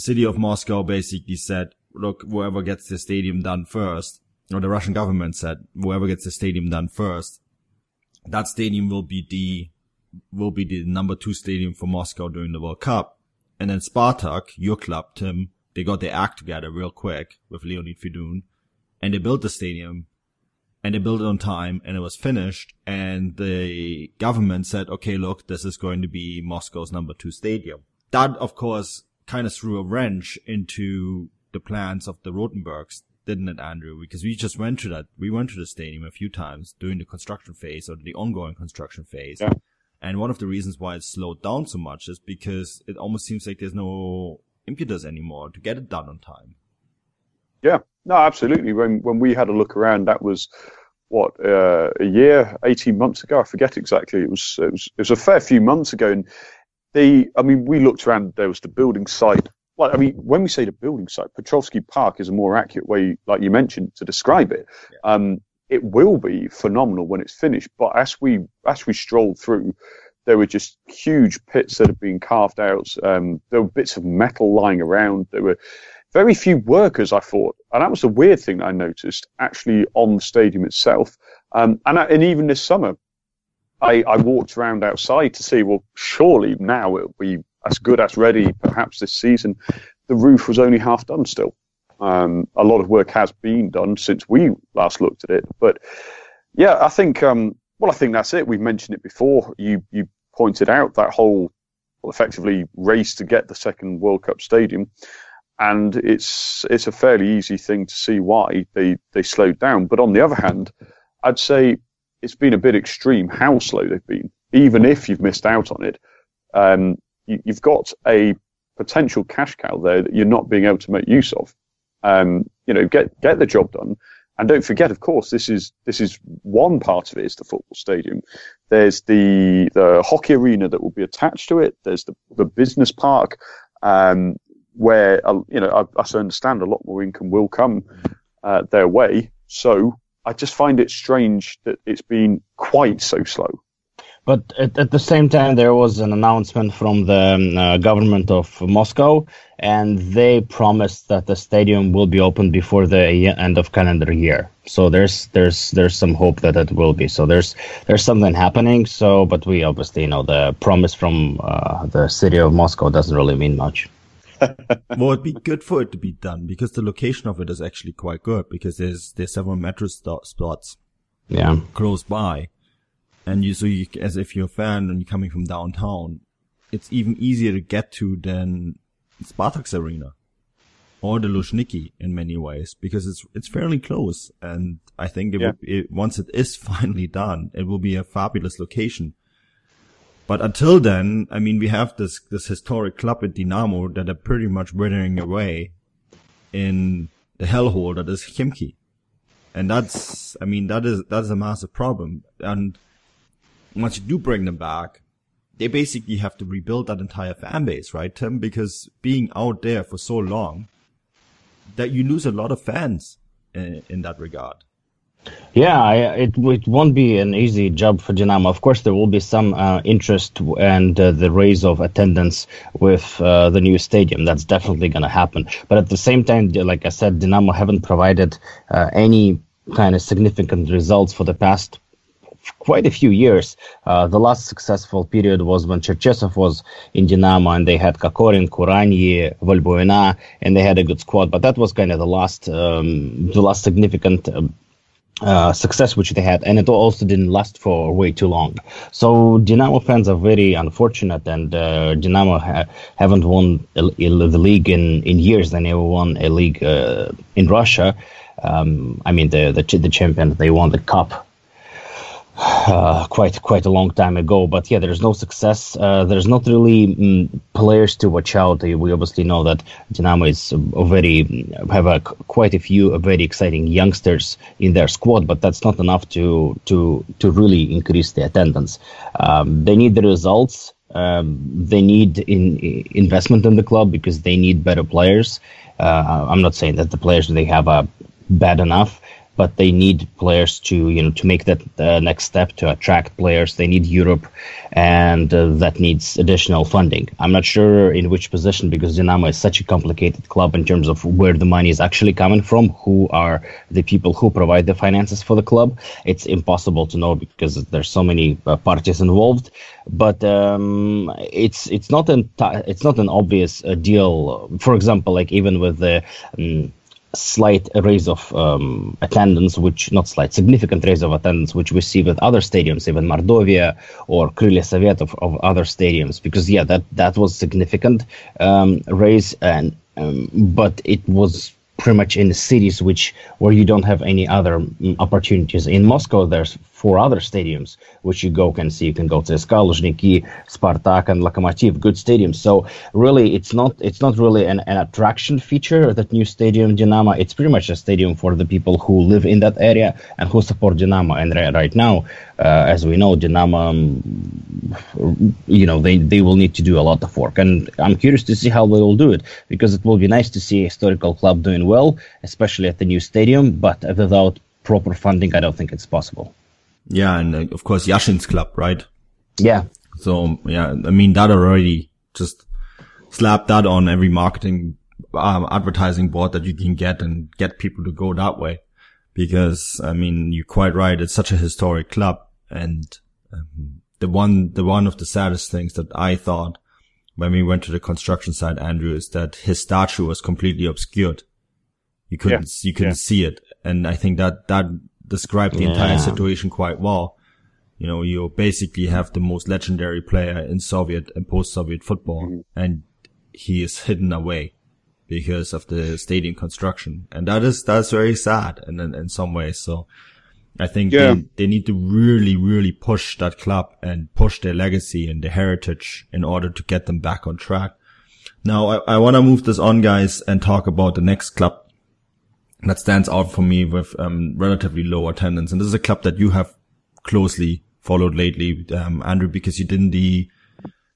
city of Moscow basically said, look, whoever gets the stadium done first, or the Russian government said, whoever gets the stadium done first, that stadium will be the, will be the number two stadium for Moscow during the World Cup. And then Spartak, your club, Tim, they got their act together real quick with Leonid Fedun and they built the stadium and they built it on time and it was finished and the government said, okay, look, this is going to be Moscow's number two stadium. That, of course, kind of threw a wrench into the plans of the Rotenbergs, didn't it, Andrew? Because we just went to that, we went to the stadium a few times during the construction phase or the ongoing construction phase. Yeah. And one of the reasons why it slowed down so much is because it almost seems like there's no impetus anymore to get it done on time. Yeah, no, absolutely. When when we had a look around, that was what uh, a year, eighteen months ago. I forget exactly. It was it was it was a fair few months ago, and the I mean, we looked around. There was the building site. Well, I mean, when we say the building site, Petrovsky Park is a more accurate way, like you mentioned, to describe it. Yeah. Um, it will be phenomenal when it's finished. But as we as we strolled through, there were just huge pits that had been carved out. Um, there were bits of metal lying around. There were very few workers, I thought, and that was the weird thing I noticed actually on the stadium itself. Um, and, and even this summer, I, I walked around outside to see, well, surely now it'll be as good as ready, perhaps this season. The roof was only half done still. Um, a lot of work has been done since we last looked at it, but yeah, I think um, well, I think that's it. We've mentioned it before. You you pointed out that whole well, effectively race to get the second World Cup stadium and it's it's a fairly easy thing to see why they they slowed down. But on the other hand, I'd say it's been a bit extreme how slow they've been. Even if you've missed out on it, um, you, have got a potential cash cow there that you're not being able to make use of. Um, you know, get get the job done. And don't forget, of course, this is this is one part of it is the football stadium. There's the the hockey arena that will be attached to it. There's the the business park. Um, where uh, you know I, I understand a lot more income will come uh, their way. So I just find it strange that it's been quite so slow. But at, at the same time, there was an announcement from the um, uh, government of Moscow, and they promised that the stadium will be open before the end of calendar year. So there's there's there's some hope that it will be. So there's there's something happening. So, but we obviously know the promise from uh, the city of Moscow doesn't really mean much. Well, it'd be good for it to be done because the location of it is actually quite good because there's there's several metro st- spots, yeah, close by, and you so you as if you're a fan and you're coming from downtown, it's even easier to get to than Spartak's arena or the Luzhniki in many ways because it's it's fairly close. And I think it, yeah. will, it once it is <laughs> finally done, it will be a fabulous location but until then, I mean, we have this, this historic club at Dinamo that are pretty much withering away in the hellhole that is Khimki. And that's, I mean, that is, that is a massive problem. And once you do bring them back, they basically have to rebuild that entire fan base, right, Tim? Because being out there for so long, that you lose a lot of fans in, in that regard. Yeah, I, it it won't be an easy job for Dinamo. Of course, there will be some uh, interest and uh, the raise of attendance with uh, the new stadium. That's definitely going to happen. But at the same time, like I said, Dinamo haven't provided uh, any kind of significant results for the past quite a few years. Uh, the last successful period was when Cherchesov was in Dinamo and they had Kokorin, Kuranyi, Valbuena, and they had a good squad. But that was kind of the last, um, the last significant um, uh, success which they had, and it also didn't last for way too long. So Dynamo fans are very unfortunate, and uh, Dynamo ha- haven't won a, a, the league in, in years. They never won a league uh, in Russia. Um, I mean, the, the the champion they won the cup. Uh, <sighs> quite quite a long time ago. But yeah, there's no success. Uh, there's not really um, players to watch out. We obviously know that Dynamo is very have a, quite a few very exciting youngsters in their squad, but that's not enough to to to really increase the attendance. Um, they need the results. Um, they need in, investment in the club because they need better players. Uh, I'm not saying that the players they have are bad enough, but they need players to you know to make that uh, next step to attract players. They need Europe, and uh, that needs additional funding. I'm not sure in which position because Dynamo is such a complicated club in terms of where the money is actually coming from, who are the people who provide the finances for the club. It's impossible to know because there's so many uh, parties involved. But um, it's it's not an it's not an obvious uh, deal. For example, like even with the um, slight raise of um, attendance, which not slight, significant raise of attendance, which we see with other stadiums, even Mordovia or Krylia Sovetov, of other stadiums, because yeah, that that was significant um, raise, and um, but it was pretty much in the cities which where you don't have any other mm, opportunities. In Moscow, there's four other stadiums which you go can see. You can go to CSKA, Luzhniki, Spartak, and Lokomotiv. Good stadiums. So really, it's not it's not really an, an attraction feature that new stadium Dynamo. It's pretty much a stadium for the people who live in that area and who support Dynamo. And right, now, uh, as we know, Dynamo, um, you know, they they will need to do a lot of work. And I'm curious to see how they will do it because it will be nice to see a historical club doing well, especially at the new stadium. But without proper funding, I don't think it's possible. Yeah, and uh, of course Yashin's club, right? Yeah. So yeah, I mean that already just slap that on every marketing um, advertising board that you can get and get people to go that way. Because I mean, you're quite right. It's such a historic club, and um, the one, the one of the saddest things that I thought when we went to the construction site, Andrew, is that his statue was completely obscured. You couldn't, yeah. you couldn't yeah. see it, and I think that that describe the yeah. entire situation quite well. You know, you basically have the most legendary player in Soviet and post-Soviet football, mm-hmm. and he is hidden away because of the stadium construction, and that is that's very sad in in, in some ways. So. I think yeah. they, they need to really, really push that club and push their legacy and their heritage in order to get them back on track. Now, I, I want to move this on, guys, and talk about the next club that stands out for me with um, relatively low attendance. And this is a club that you have closely followed lately, um, Andrew, because you did the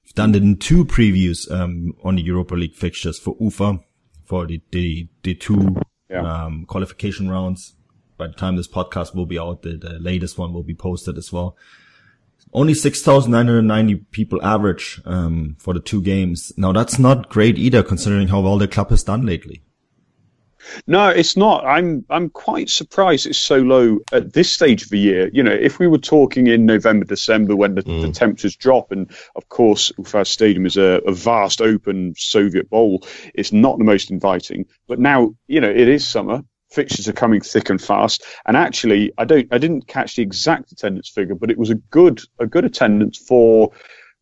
you've done it in two previews um, on the Europa League fixtures for UFA for the the, the two yeah. um, qualification rounds. By the time this podcast will be out, the, the latest one will be posted as well. Only 6,990 people average um, for the two games. Now that's not great either, considering how well the club has done lately. No, it's not. I'm I'm quite surprised it's so low at this stage of the year. You know, if we were talking in November, December when the, mm. the temperatures drop, and of course Ufa Stadium is a, a, vast open Soviet bowl, it's not the most inviting. But now, you know, it is summer. Fixtures are coming thick and fast, and actually, I don't, I didn't catch the exact attendance figure, but it was a good, a good attendance for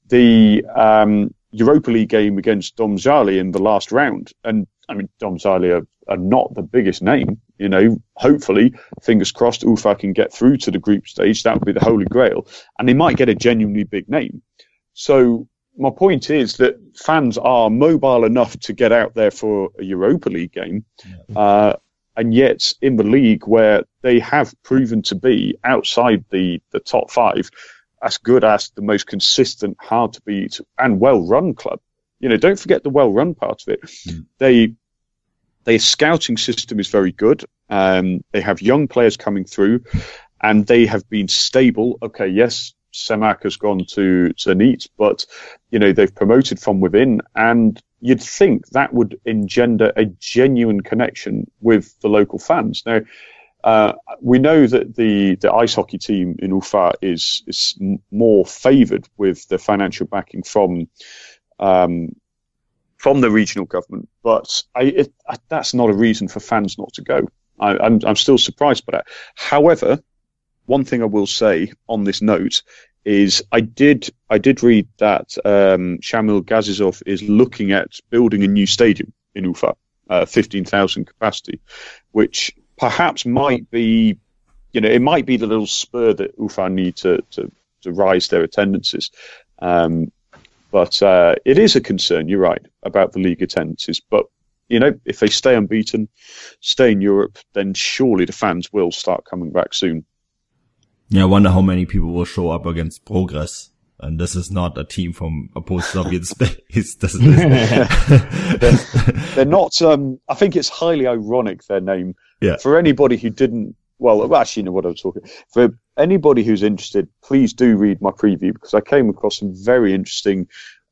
the um, Europa League game against Domžale in the last round. And I mean, Domžale are are not the biggest name. You know, hopefully, fingers crossed, Ufa can get through to the group stage. That would be the holy grail, and they might get a genuinely big name. So my point is that fans are mobile enough to get out there for a Europa League game, yeah. uh, and yet in the league where they have proven to be outside the the top five, as good as the most consistent, hard to beat, and well run club. You know, don't forget the well run part of it. Mm. They their scouting system is very good. Um, they have young players coming through, and they have been stable. Okay, yes, Semak has gone to Zenit, but you know they've promoted from within, and you'd think that would engender a genuine connection with the local fans. Now, uh, we know that the, the ice hockey team in Ufa is is more favoured with the financial backing from um, from the regional government, but I, it, I, that's not a reason for fans not to go. I, I'm, I'm still surprised by that. However, one thing I will say on this note is I did I did read that um, Shamil Gazizov is looking at building a new stadium in Ufa, uh, 15,000 capacity, which perhaps might be you know, it might be the little spur that Ufa need to, to, to rise their attendances. Um, but uh, it is a concern, you're right, about the league attendances. But, you know, if they stay unbeaten, stay in Europe, then surely the fans will start coming back soon. Yeah, I wonder how many people will show up against Progress. And this is not a team from a post-Soviet <laughs> space. <laughs> <laughs> they're, they're, not. Um, I think it's highly ironic their name. Yeah. For anybody who didn't well, actually, you know what I was talking. For anybody who's interested, please do read my preview because I came across some very interesting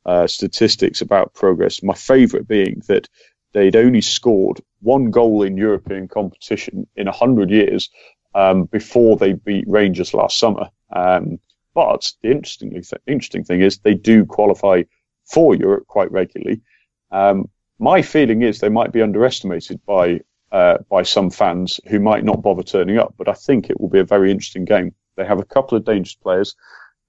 uh, statistics about progress. My favourite being that they'd only scored one goal in European competition in hundred years um, before they beat Rangers last summer. Um, but the interesting th- interesting thing is they do qualify for Europe quite regularly. Um, my feeling is they might be underestimated by uh, by some fans who might not bother turning up. But I think it will be a very interesting game. They have a couple of dangerous players,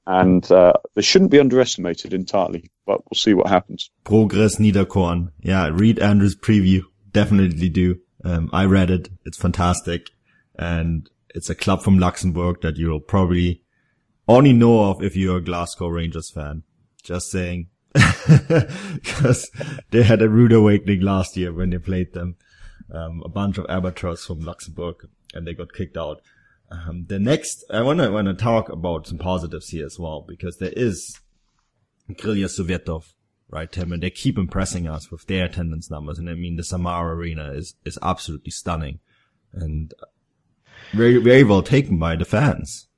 and uh, they shouldn't be underestimated entirely. But we'll see what happens. Progress Niederkorn. Yeah, read Andrew's preview. Definitely do. Um, I read it. It's fantastic, and it's a club from Luxembourg that you'll probably only know of if you're a Glasgow Rangers fan. Just saying. <laughs> Because they had a rude awakening last year when they played them um, a bunch of amateurs from Luxembourg and they got kicked out. Um, the next, I want to want to talk about some positives here as well because there is Krylia Sovetov, right, Tim, and they keep impressing us with their attendance numbers. And I mean, the Samara Arena is is absolutely stunning and very very well taken by the fans.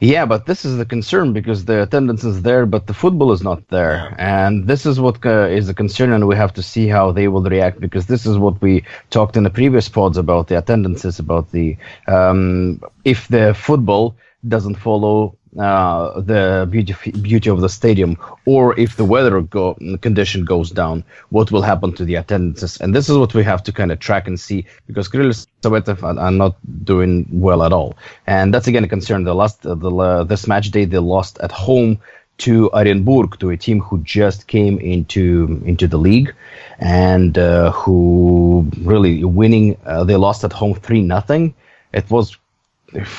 Yeah, but this is the concern because the attendance is there, but the football is not there, and this is what uh, is a concern, and we have to see how they will react because this is what we talked in the previous pods about the attendances, about the um, if the football doesn't follow uh, the beauty beauty of the stadium, or if the weather go, condition goes down, what will happen to the attendances? And this is what we have to kind of track and see because Krylia Sovetov are, are, not doing well at all, and that's again a concern. The last uh, the uh, this match day they lost at home to Orenburg, to a team who just came into into the league and uh, who really winning. Uh, they lost at home three nothing. It was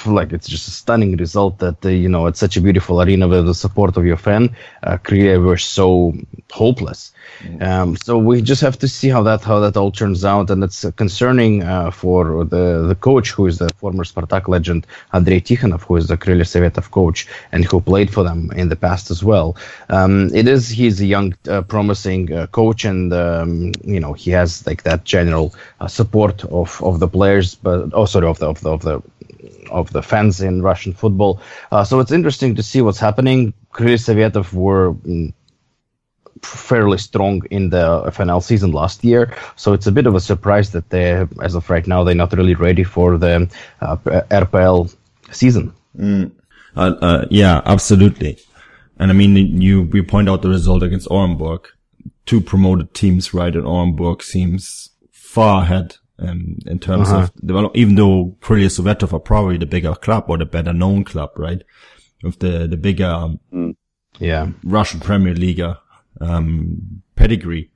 like it's just a stunning result that uh, you know it's such a beautiful arena with the support of your fan uh, Korea were so hopeless. Mm. um, so we just have to see how that how that all turns out. And it's concerning uh, for the the coach who is the former Spartak legend Andrei Tikhonov who is the Krylia Sovetov coach and who played for them in the past as well. Um, it is he's a young uh, promising uh, coach and um, you know he has like that general uh, support of of the players but oh sorry of the of the, of the of the fans in Russian football. Uh, so it's interesting to see what's happening. Krylia Sovetov were mm, fairly strong in the FNL season last year, so it's a bit of a surprise that they, as of right now, they're not really ready for the uh, RPL season. Mm. Uh, uh, yeah, absolutely. And I mean, you we point out the result against Orenburg. Two promoted teams, right? And Orenburg seems far ahead um, in terms uh-huh. of develop, even though Krylia Sovetov are probably the bigger club or the better known club, right? With the, the bigger, um, mm. yeah, Russian Premier League, um, pedigree.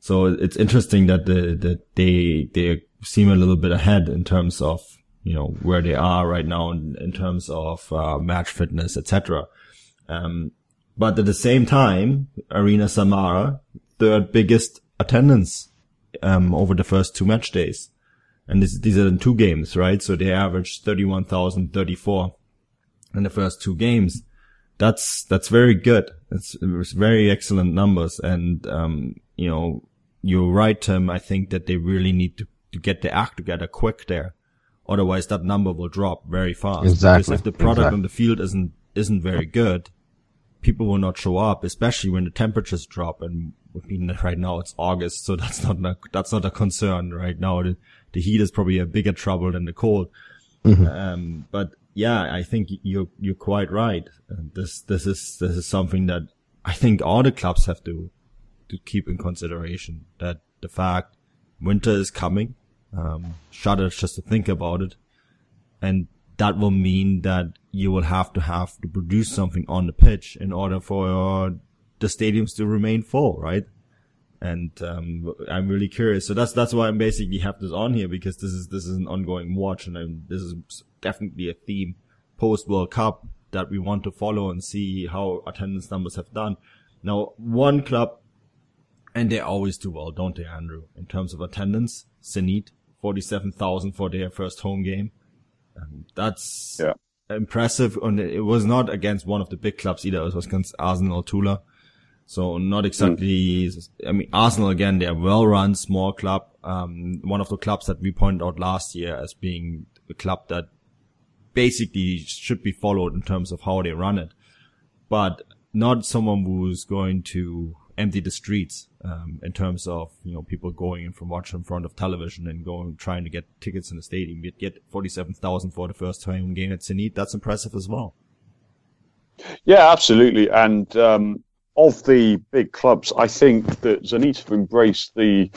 So it's interesting that the, that they, they seem a little bit ahead in terms of, you know, where they are right now in, in terms of, uh, match fitness, etc. Um, but at the same time, Arena Samara, third biggest attendance um, over the first two match days. And this, these are in two games, right? So they averaged 31,034 in the first two games. That's, that's very good. It's, it's very excellent numbers. And, um, you know, you're right, Tim. I think that they really need to, to get the act together quick there. Otherwise that number will drop very fast. Exactly. Because if the product exactly. on the field isn't, isn't very good, people will not show up, especially when the temperatures drop. And I mean, right now it's August, so <laughs> that's not a, that's not a concern right now. The, the heat is probably a bigger trouble than the cold. Mm-hmm. Um, but yeah, I think you're you're quite right. this this is this is something that I think all the clubs have to to keep in consideration. That the fact winter is coming. Um, shudder just to think about it, and that will mean that you will have to have to produce something on the pitch in order for the stadiums to remain full, right? and um, I'm really curious. So that's that's why I'm basically have this on here because this is this is an ongoing watch, and I'm, this is definitely a theme post World Cup that we want to follow and see how attendance numbers have done. Now, one club, and they always do well, don't they, Andrew? In terms of attendance, Zenit, forty-seven thousand for their first home game. Um, that's yeah. impressive, and it was not against one of the big clubs either. It was against Arsenal Tula. So not exactly, mm. I mean, Arsenal again, they're well run, small club. Um, one of the clubs that we pointed out last year as being a club that basically should be followed in terms of how they run it, but not someone who's going to empty the streets, um, in terms of, you know, people going in from watching in front of television and going, trying to get tickets in the stadium. Yet get 47,000 for the first time game at Zenit. That's impressive as well. Yeah, absolutely. And, um, of the big clubs, I think that Zenit have embraced the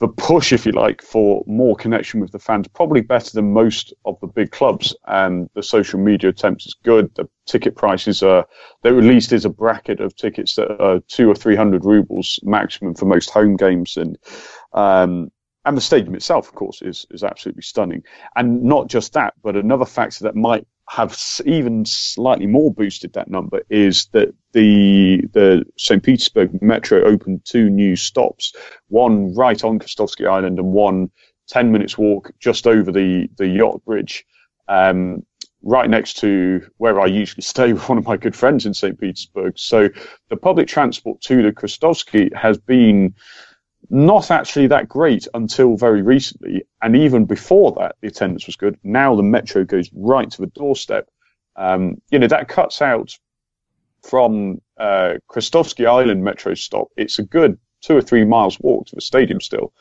the push, if you like, for more connection with the fans, probably better than most of the big clubs. And the social media attempts is good. The ticket prices are, there at least is a bracket of tickets that are two or three hundred rubles maximum for most home games. And, um, and the stadium itself, of course, is, is absolutely stunning. And not just that, but another factor that might have even slightly more boosted that number is that the the St. Petersburg Metro opened two new stops, one right on Krestovsky Island and one 10 minutes walk just over the, the yacht bridge, um, right next to where I usually <laughs> stay with one of my good friends in St. Petersburg. So the public transport to the Krestovsky has been not actually that great until very recently. And even before that, the attendance was good. Now the metro goes right to the doorstep. Um, you know, that cuts out from uh, Krestovsky Island metro stop. It's a good two or three miles walk to the stadium still.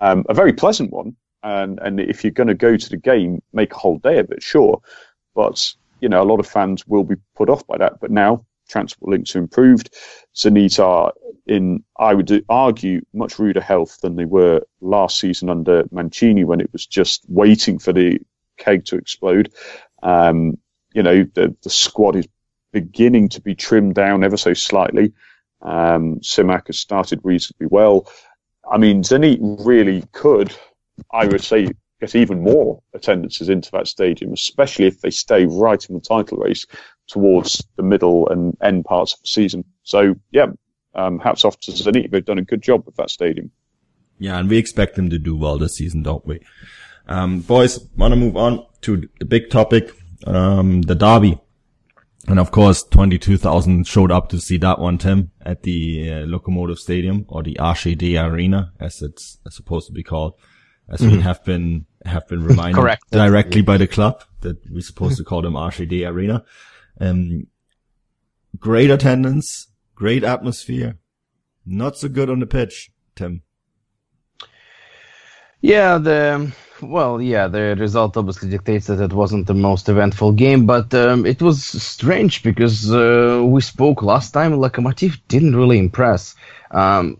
Um, a very pleasant one. And, and if you're going to go to the game, make a whole day of it, sure. But, you know, a lot of fans will be put off by that. But now transport links are improved. Zenit are in, I would argue, much ruder health than they were last season under Mancini when it was just waiting for the keg to explode. Um, you know, the, the squad is beginning to be trimmed down ever so slightly. Um, Semak has started reasonably well. I mean, Zenit really could, I would say, get even more attendances into that stadium, especially if they stay right in the title race towards the middle and end parts of the season. So, yeah, um, hats off to Zenit. They've done a good job with that stadium. Yeah, and we expect them to do well this season, don't we? Um, boys, want to move on to the big topic, um, the derby. And of course, 22,000 showed up to see that one, Tim, at the uh, Lokomotiv Stadium or the RZD Arena, as it's supposed to be called, as mm-hmm. we have been have been reminded <laughs> Correct. directly by the club that we're supposed to call them RZD Arena. Um, great attendance, great atmosphere. Not so good on the pitch, Tim. Yeah, the well, yeah, the result obviously dictates that it wasn't the most eventful game, but um, it was strange because uh, we spoke last time. Lokomotiv didn't really impress. Um,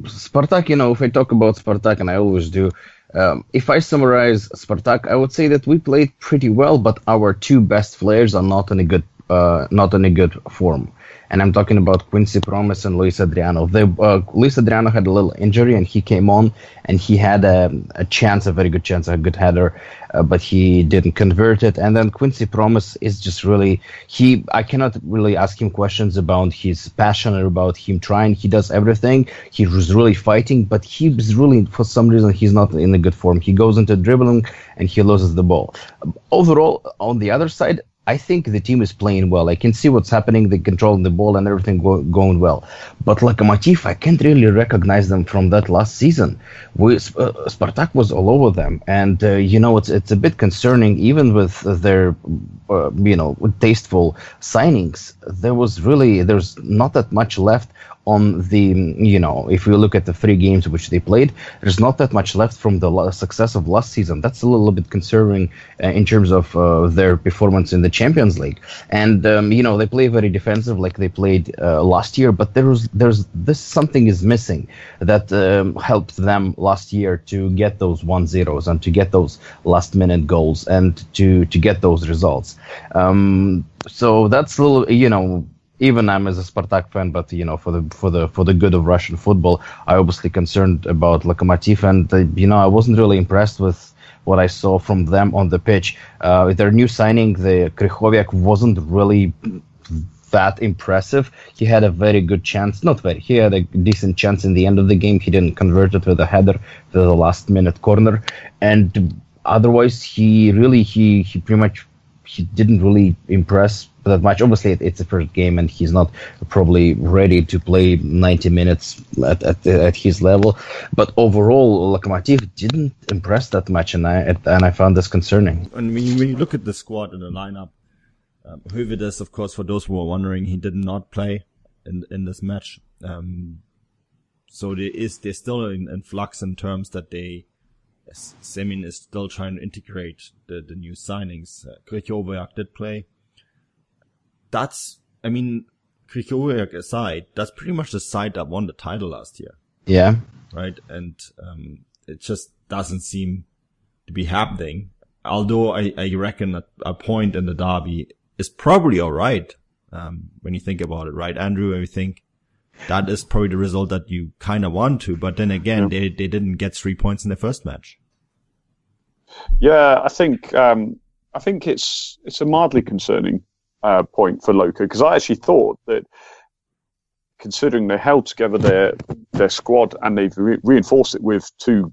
Spartak, you know, if I talk about Spartak, and I always do, um, if I summarize Spartak, I would say that we played pretty well, but our two best players are not in a good, uh, not in a good form and I'm talking about Quincy Promes and Luis Adriano. Uh, Luis Adriano had a little injury, and he came on, and he had a, a chance, a very good chance, a good header, uh, but he didn't convert it. And then Quincy Promes is just really he. I cannot really ask him questions about his passion or about him trying. He does everything. He was really fighting, but he's really for some reason he's not in a good form. He goes into dribbling and he loses the ball. Overall, on the other side, I think the team is playing well. I can see what's happening. They're controlling the ball and everything go, going well. But Lokomotiv, I can't really recognize them from that last season. We, uh, Spartak was all over them, and uh, you know it's it's a bit concerning. Even with their uh, you know tasteful signings, there was really there's not that much left on the you know if we look at the three games which they played there's not that much left from the success of last season. That's a little bit concerning uh, in terms of uh, their performance in the champions league. And um, you know they play very defensive like they played uh, last year but there's there's this something is missing that um, helped them last year to get those one zeros and to get those last minute goals and to to get those results. Um, so that's a little you know even I'm as a Spartak fan, but you know, for the for the for the good of Russian football, I obviously concerned about Lokomotiv, and uh, you know, I wasn't really impressed with what I saw from them on the pitch. Uh, their new signing, the Krychowiak, wasn't really that impressive. He had a very good chance, not very, he had a decent chance in the end of the game. He didn't convert it with a header to the last minute corner, and otherwise, he really he he pretty much he didn't really impress that much. Obviously, it's the first game, and he's not probably ready to play 90 minutes at, at, at his level. But overall, Lokomotiv didn't impress that much, and I and I found this concerning. And when you, when you look at the squad and the lineup, um, Höwedes, of course, for those who are wondering, he did not play in in this match. Um, so there is they're still in, in flux in terms that they Semin is still trying to integrate the, the new signings. Uh, did play. That's, I mean, Krychowiak aside, that's pretty much the side that won the title last year. Yeah. Right. And, um, it just doesn't seem to be happening. Although I, I reckon that a point in the derby is probably all right. Um, when you think about it, right? Andrew, I think that is probably the result that you kind of want to. But then again, yeah. they, they didn't get three points in the first match. Yeah, I think um, I think it's it's a mildly concerning uh, point for Loka because I actually thought that considering they held together their their squad and they've re- reinforced it with two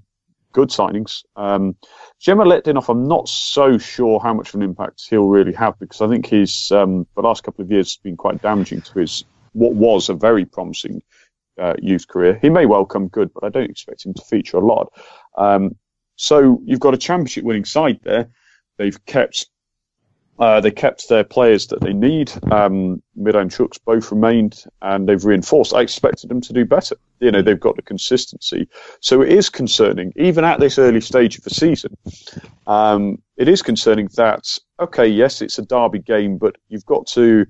good signings. Um, Zhemaletdinov, I'm not so sure how much of an impact he'll really have because I think he's um, the last couple of years has been quite damaging to his what was a very promising uh, youth career. He may well come good, but I don't expect him to feature a lot. Um, so you've got a championship winning side there. They've kept uh, they kept their players that they need. Um, and Chuks both remained, and they've reinforced. I expected them to do better. You know, they've got the consistency. So it is concerning, even at this early stage of the season. Um, it is concerning that okay, yes, it's a derby game, but you've got to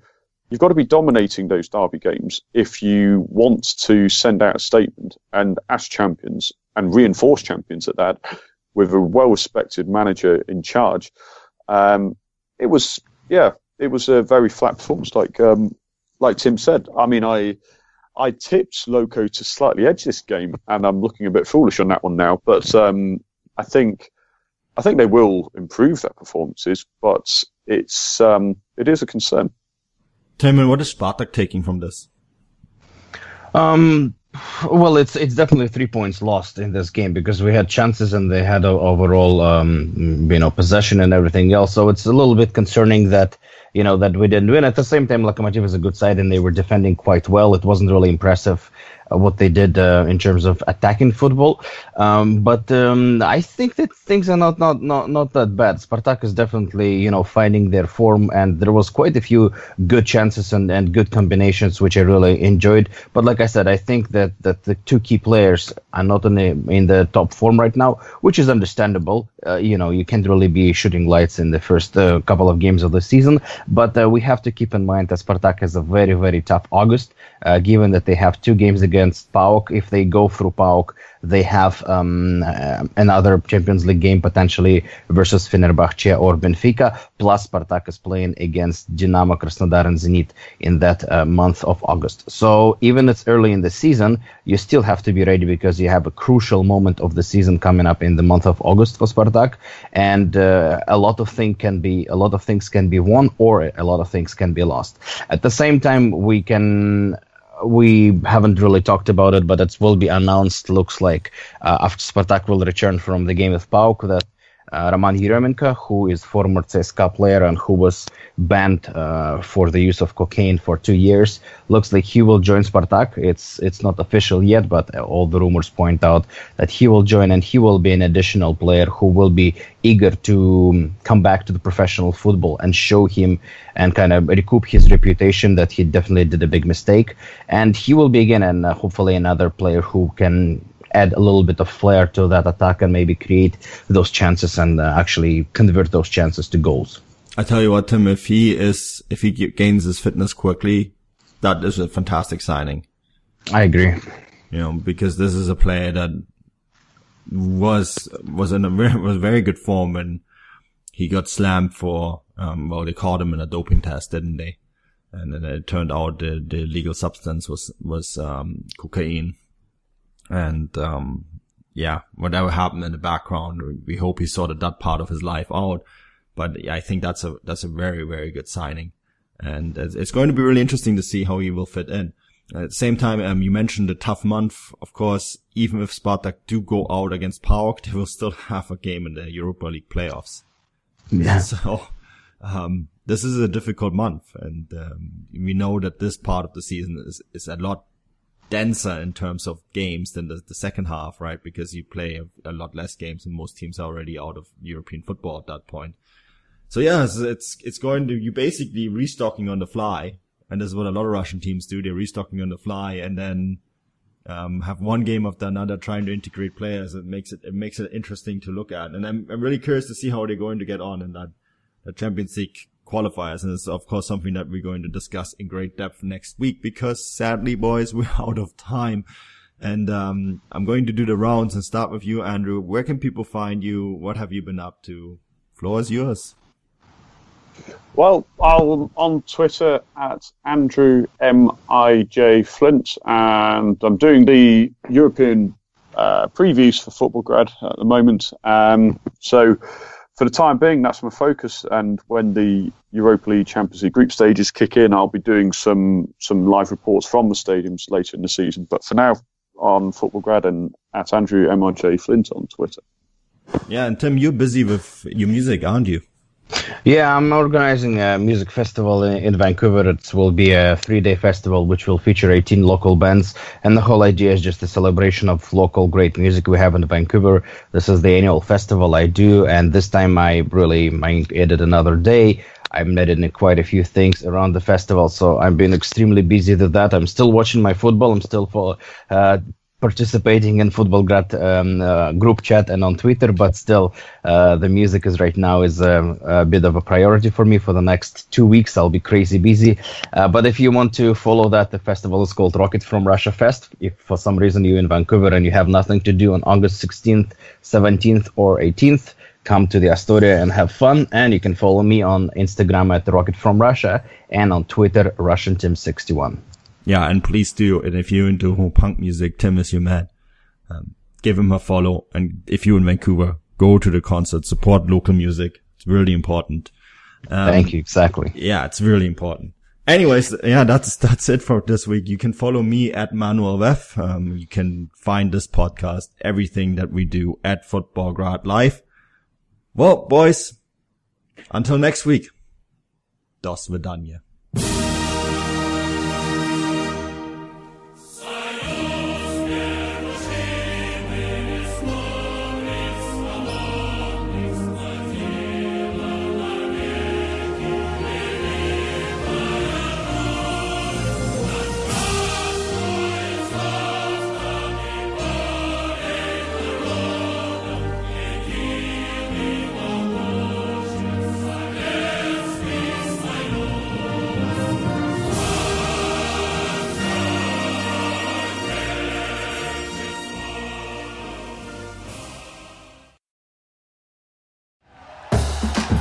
you've got to be dominating those derby games if you want to send out a statement and as champions and reinforce champions at that with a well-respected manager in charge. Um, it was, yeah, it was a very flat performance, like um, like Tim said. I mean, I I tipped Loco to slightly edge this game, and I'm looking a bit foolish on that one now. But um, I think I think they will improve their performances, but it's um, it is a concern. Tim, what is Spartak taking from this? Um, well, it's it's definitely three points lost in this game because we had chances and they had a, overall um, you know possession and everything else. So it's a little bit concerning that you know that we didn't win. At the same time, Lokomotiv is a good side and they were defending quite well. It wasn't really impressive what they did uh, in terms of attacking football. Um, but um, I think that things are not, not not not that bad. Spartak is definitely you know finding their form, and there was quite a few good chances and, and good combinations which I really enjoyed. But like I said, I think that that the two key players are not in the, in the top form right now, which is understandable. Uh, you know, you can't really be shooting lights in the first uh, couple of games of the season. But uh, we have to keep in mind that Spartak has a very very tough August, uh, given that they have two games against against PAOK. If they go through PAOK, they have um, uh, another Champions League game potentially versus Fenerbahce or Benfica. Plus, Spartak is playing against Dynamo Krasnodar and Zenit in that uh, month of August. So even it's early in the season, you still have to be ready because you have a crucial moment of the season coming up in the month of August for Spartak, and uh, a lot of things can be a lot of things can be won or a lot of things can be lost. At the same time, we can we haven't really talked about it, but it will be announced. Looks like uh, after Spartak will return from the game with PAOK that uh, Roman Yeremenko, who is former CSKA player and who was banned uh, for the use of cocaine for two years, looks like he will join Spartak. It's it's not official yet, but all the rumors point out that he will join and he will be an additional player who will be eager to um, come back to the professional football and show him and kind of recoup his reputation that he definitely did a big mistake. And he will be again and uh, hopefully another player who can add a little bit of flair to that attack and maybe create those chances and uh, actually convert those chances to goals. I tell you what, Tim, if he is, if he gains his fitness quickly, that is a fantastic signing. I agree. You know, because this is a player that was, was in a very, <laughs> was very good form and he got slammed for, um, well, they caught him in a doping test, didn't they? and then it turned out the the legal substance was was um, cocaine, and um, yeah, whatever happened in the background, we hope he sorted that part of his life out. But I think that's a that's a very very good signing, and it's going to be really interesting to see how he will fit in. At the same time, um, you mentioned a tough month. Of course, even if Spartak do go out against PAOK, they will still <laughs> have a game in the Europa League playoffs. Yeah. <laughs> So, um, this is a difficult month, and um, we know that this part of the season is is a lot denser in terms of games than the, the second half, right? Because you play a, a, lot less games, and most teams are already out of European football at that point. So yeah, it's it's, it's going to you basically restocking on the fly and this is what a lot of Russian teams do. They're restocking on the fly and then um, have one game after another trying to integrate players. It makes it it makes it interesting to look at, and I'm I'm really curious to see how they're going to get on in that the Champions League qualifiers, and it's of course something that we're going to discuss in great depth next week because sadly, boys, <laughs> we're out of time. And um, I'm going to do the rounds and start with you, Andrew. Where can people find you? What have you been up to? Floor is yours. Well, I'm on Twitter at Andrew M I J Flint, and I'm doing the European uh, previews for Futbolgrad at the moment. Um, so, for the time being, that's my focus. And when the Europa League Champions League group stages kick in, I'll be doing some some live reports from the stadiums later in the season. But for now, on Futbolgrad and at Andrew M I J Flint on Twitter. Yeah, and Tim, you're busy with your music, aren't you? Yeah, I'm organizing a music festival in, in, Vancouver. It will be a three day festival which will feature 18 local bands. And the whole idea is just a celebration of local great music we have in Vancouver. This is the annual festival I do. And this time I really added another day. I'm editing quite a few things around the festival, so I've been extremely busy with that. I'm still watching my football. I'm still for, uh, participating in Futbolgrad um, uh, group chat and on Twitter, but still, uh, the music is right now is um, a bit of a priority for me. For the next two weeks, I'll be crazy busy. Uh, but if you want to follow that, the festival is called Rocket from Russia Fest. If for some reason you're in Vancouver and you have nothing to do on August 16th, 17th, or 18th, come to the Astoria and have fun. And you can follow me on Instagram at Rocket from Russia and on Twitter, Russian Tim 61 yeah, and please do. And if you're into punk music, Tim is your man. Um, give him a follow. And if you're in Vancouver, go to the concert, support local music. It's really important. Um, Thank you. Exactly. Yeah, it's really important. Anyways, yeah, that's, that's it for this week. You can follow me at Manuel Veth. Um, you can find this podcast, everything that we do at Futbolgrad Live. Well, boys, until next week. Das Vidania.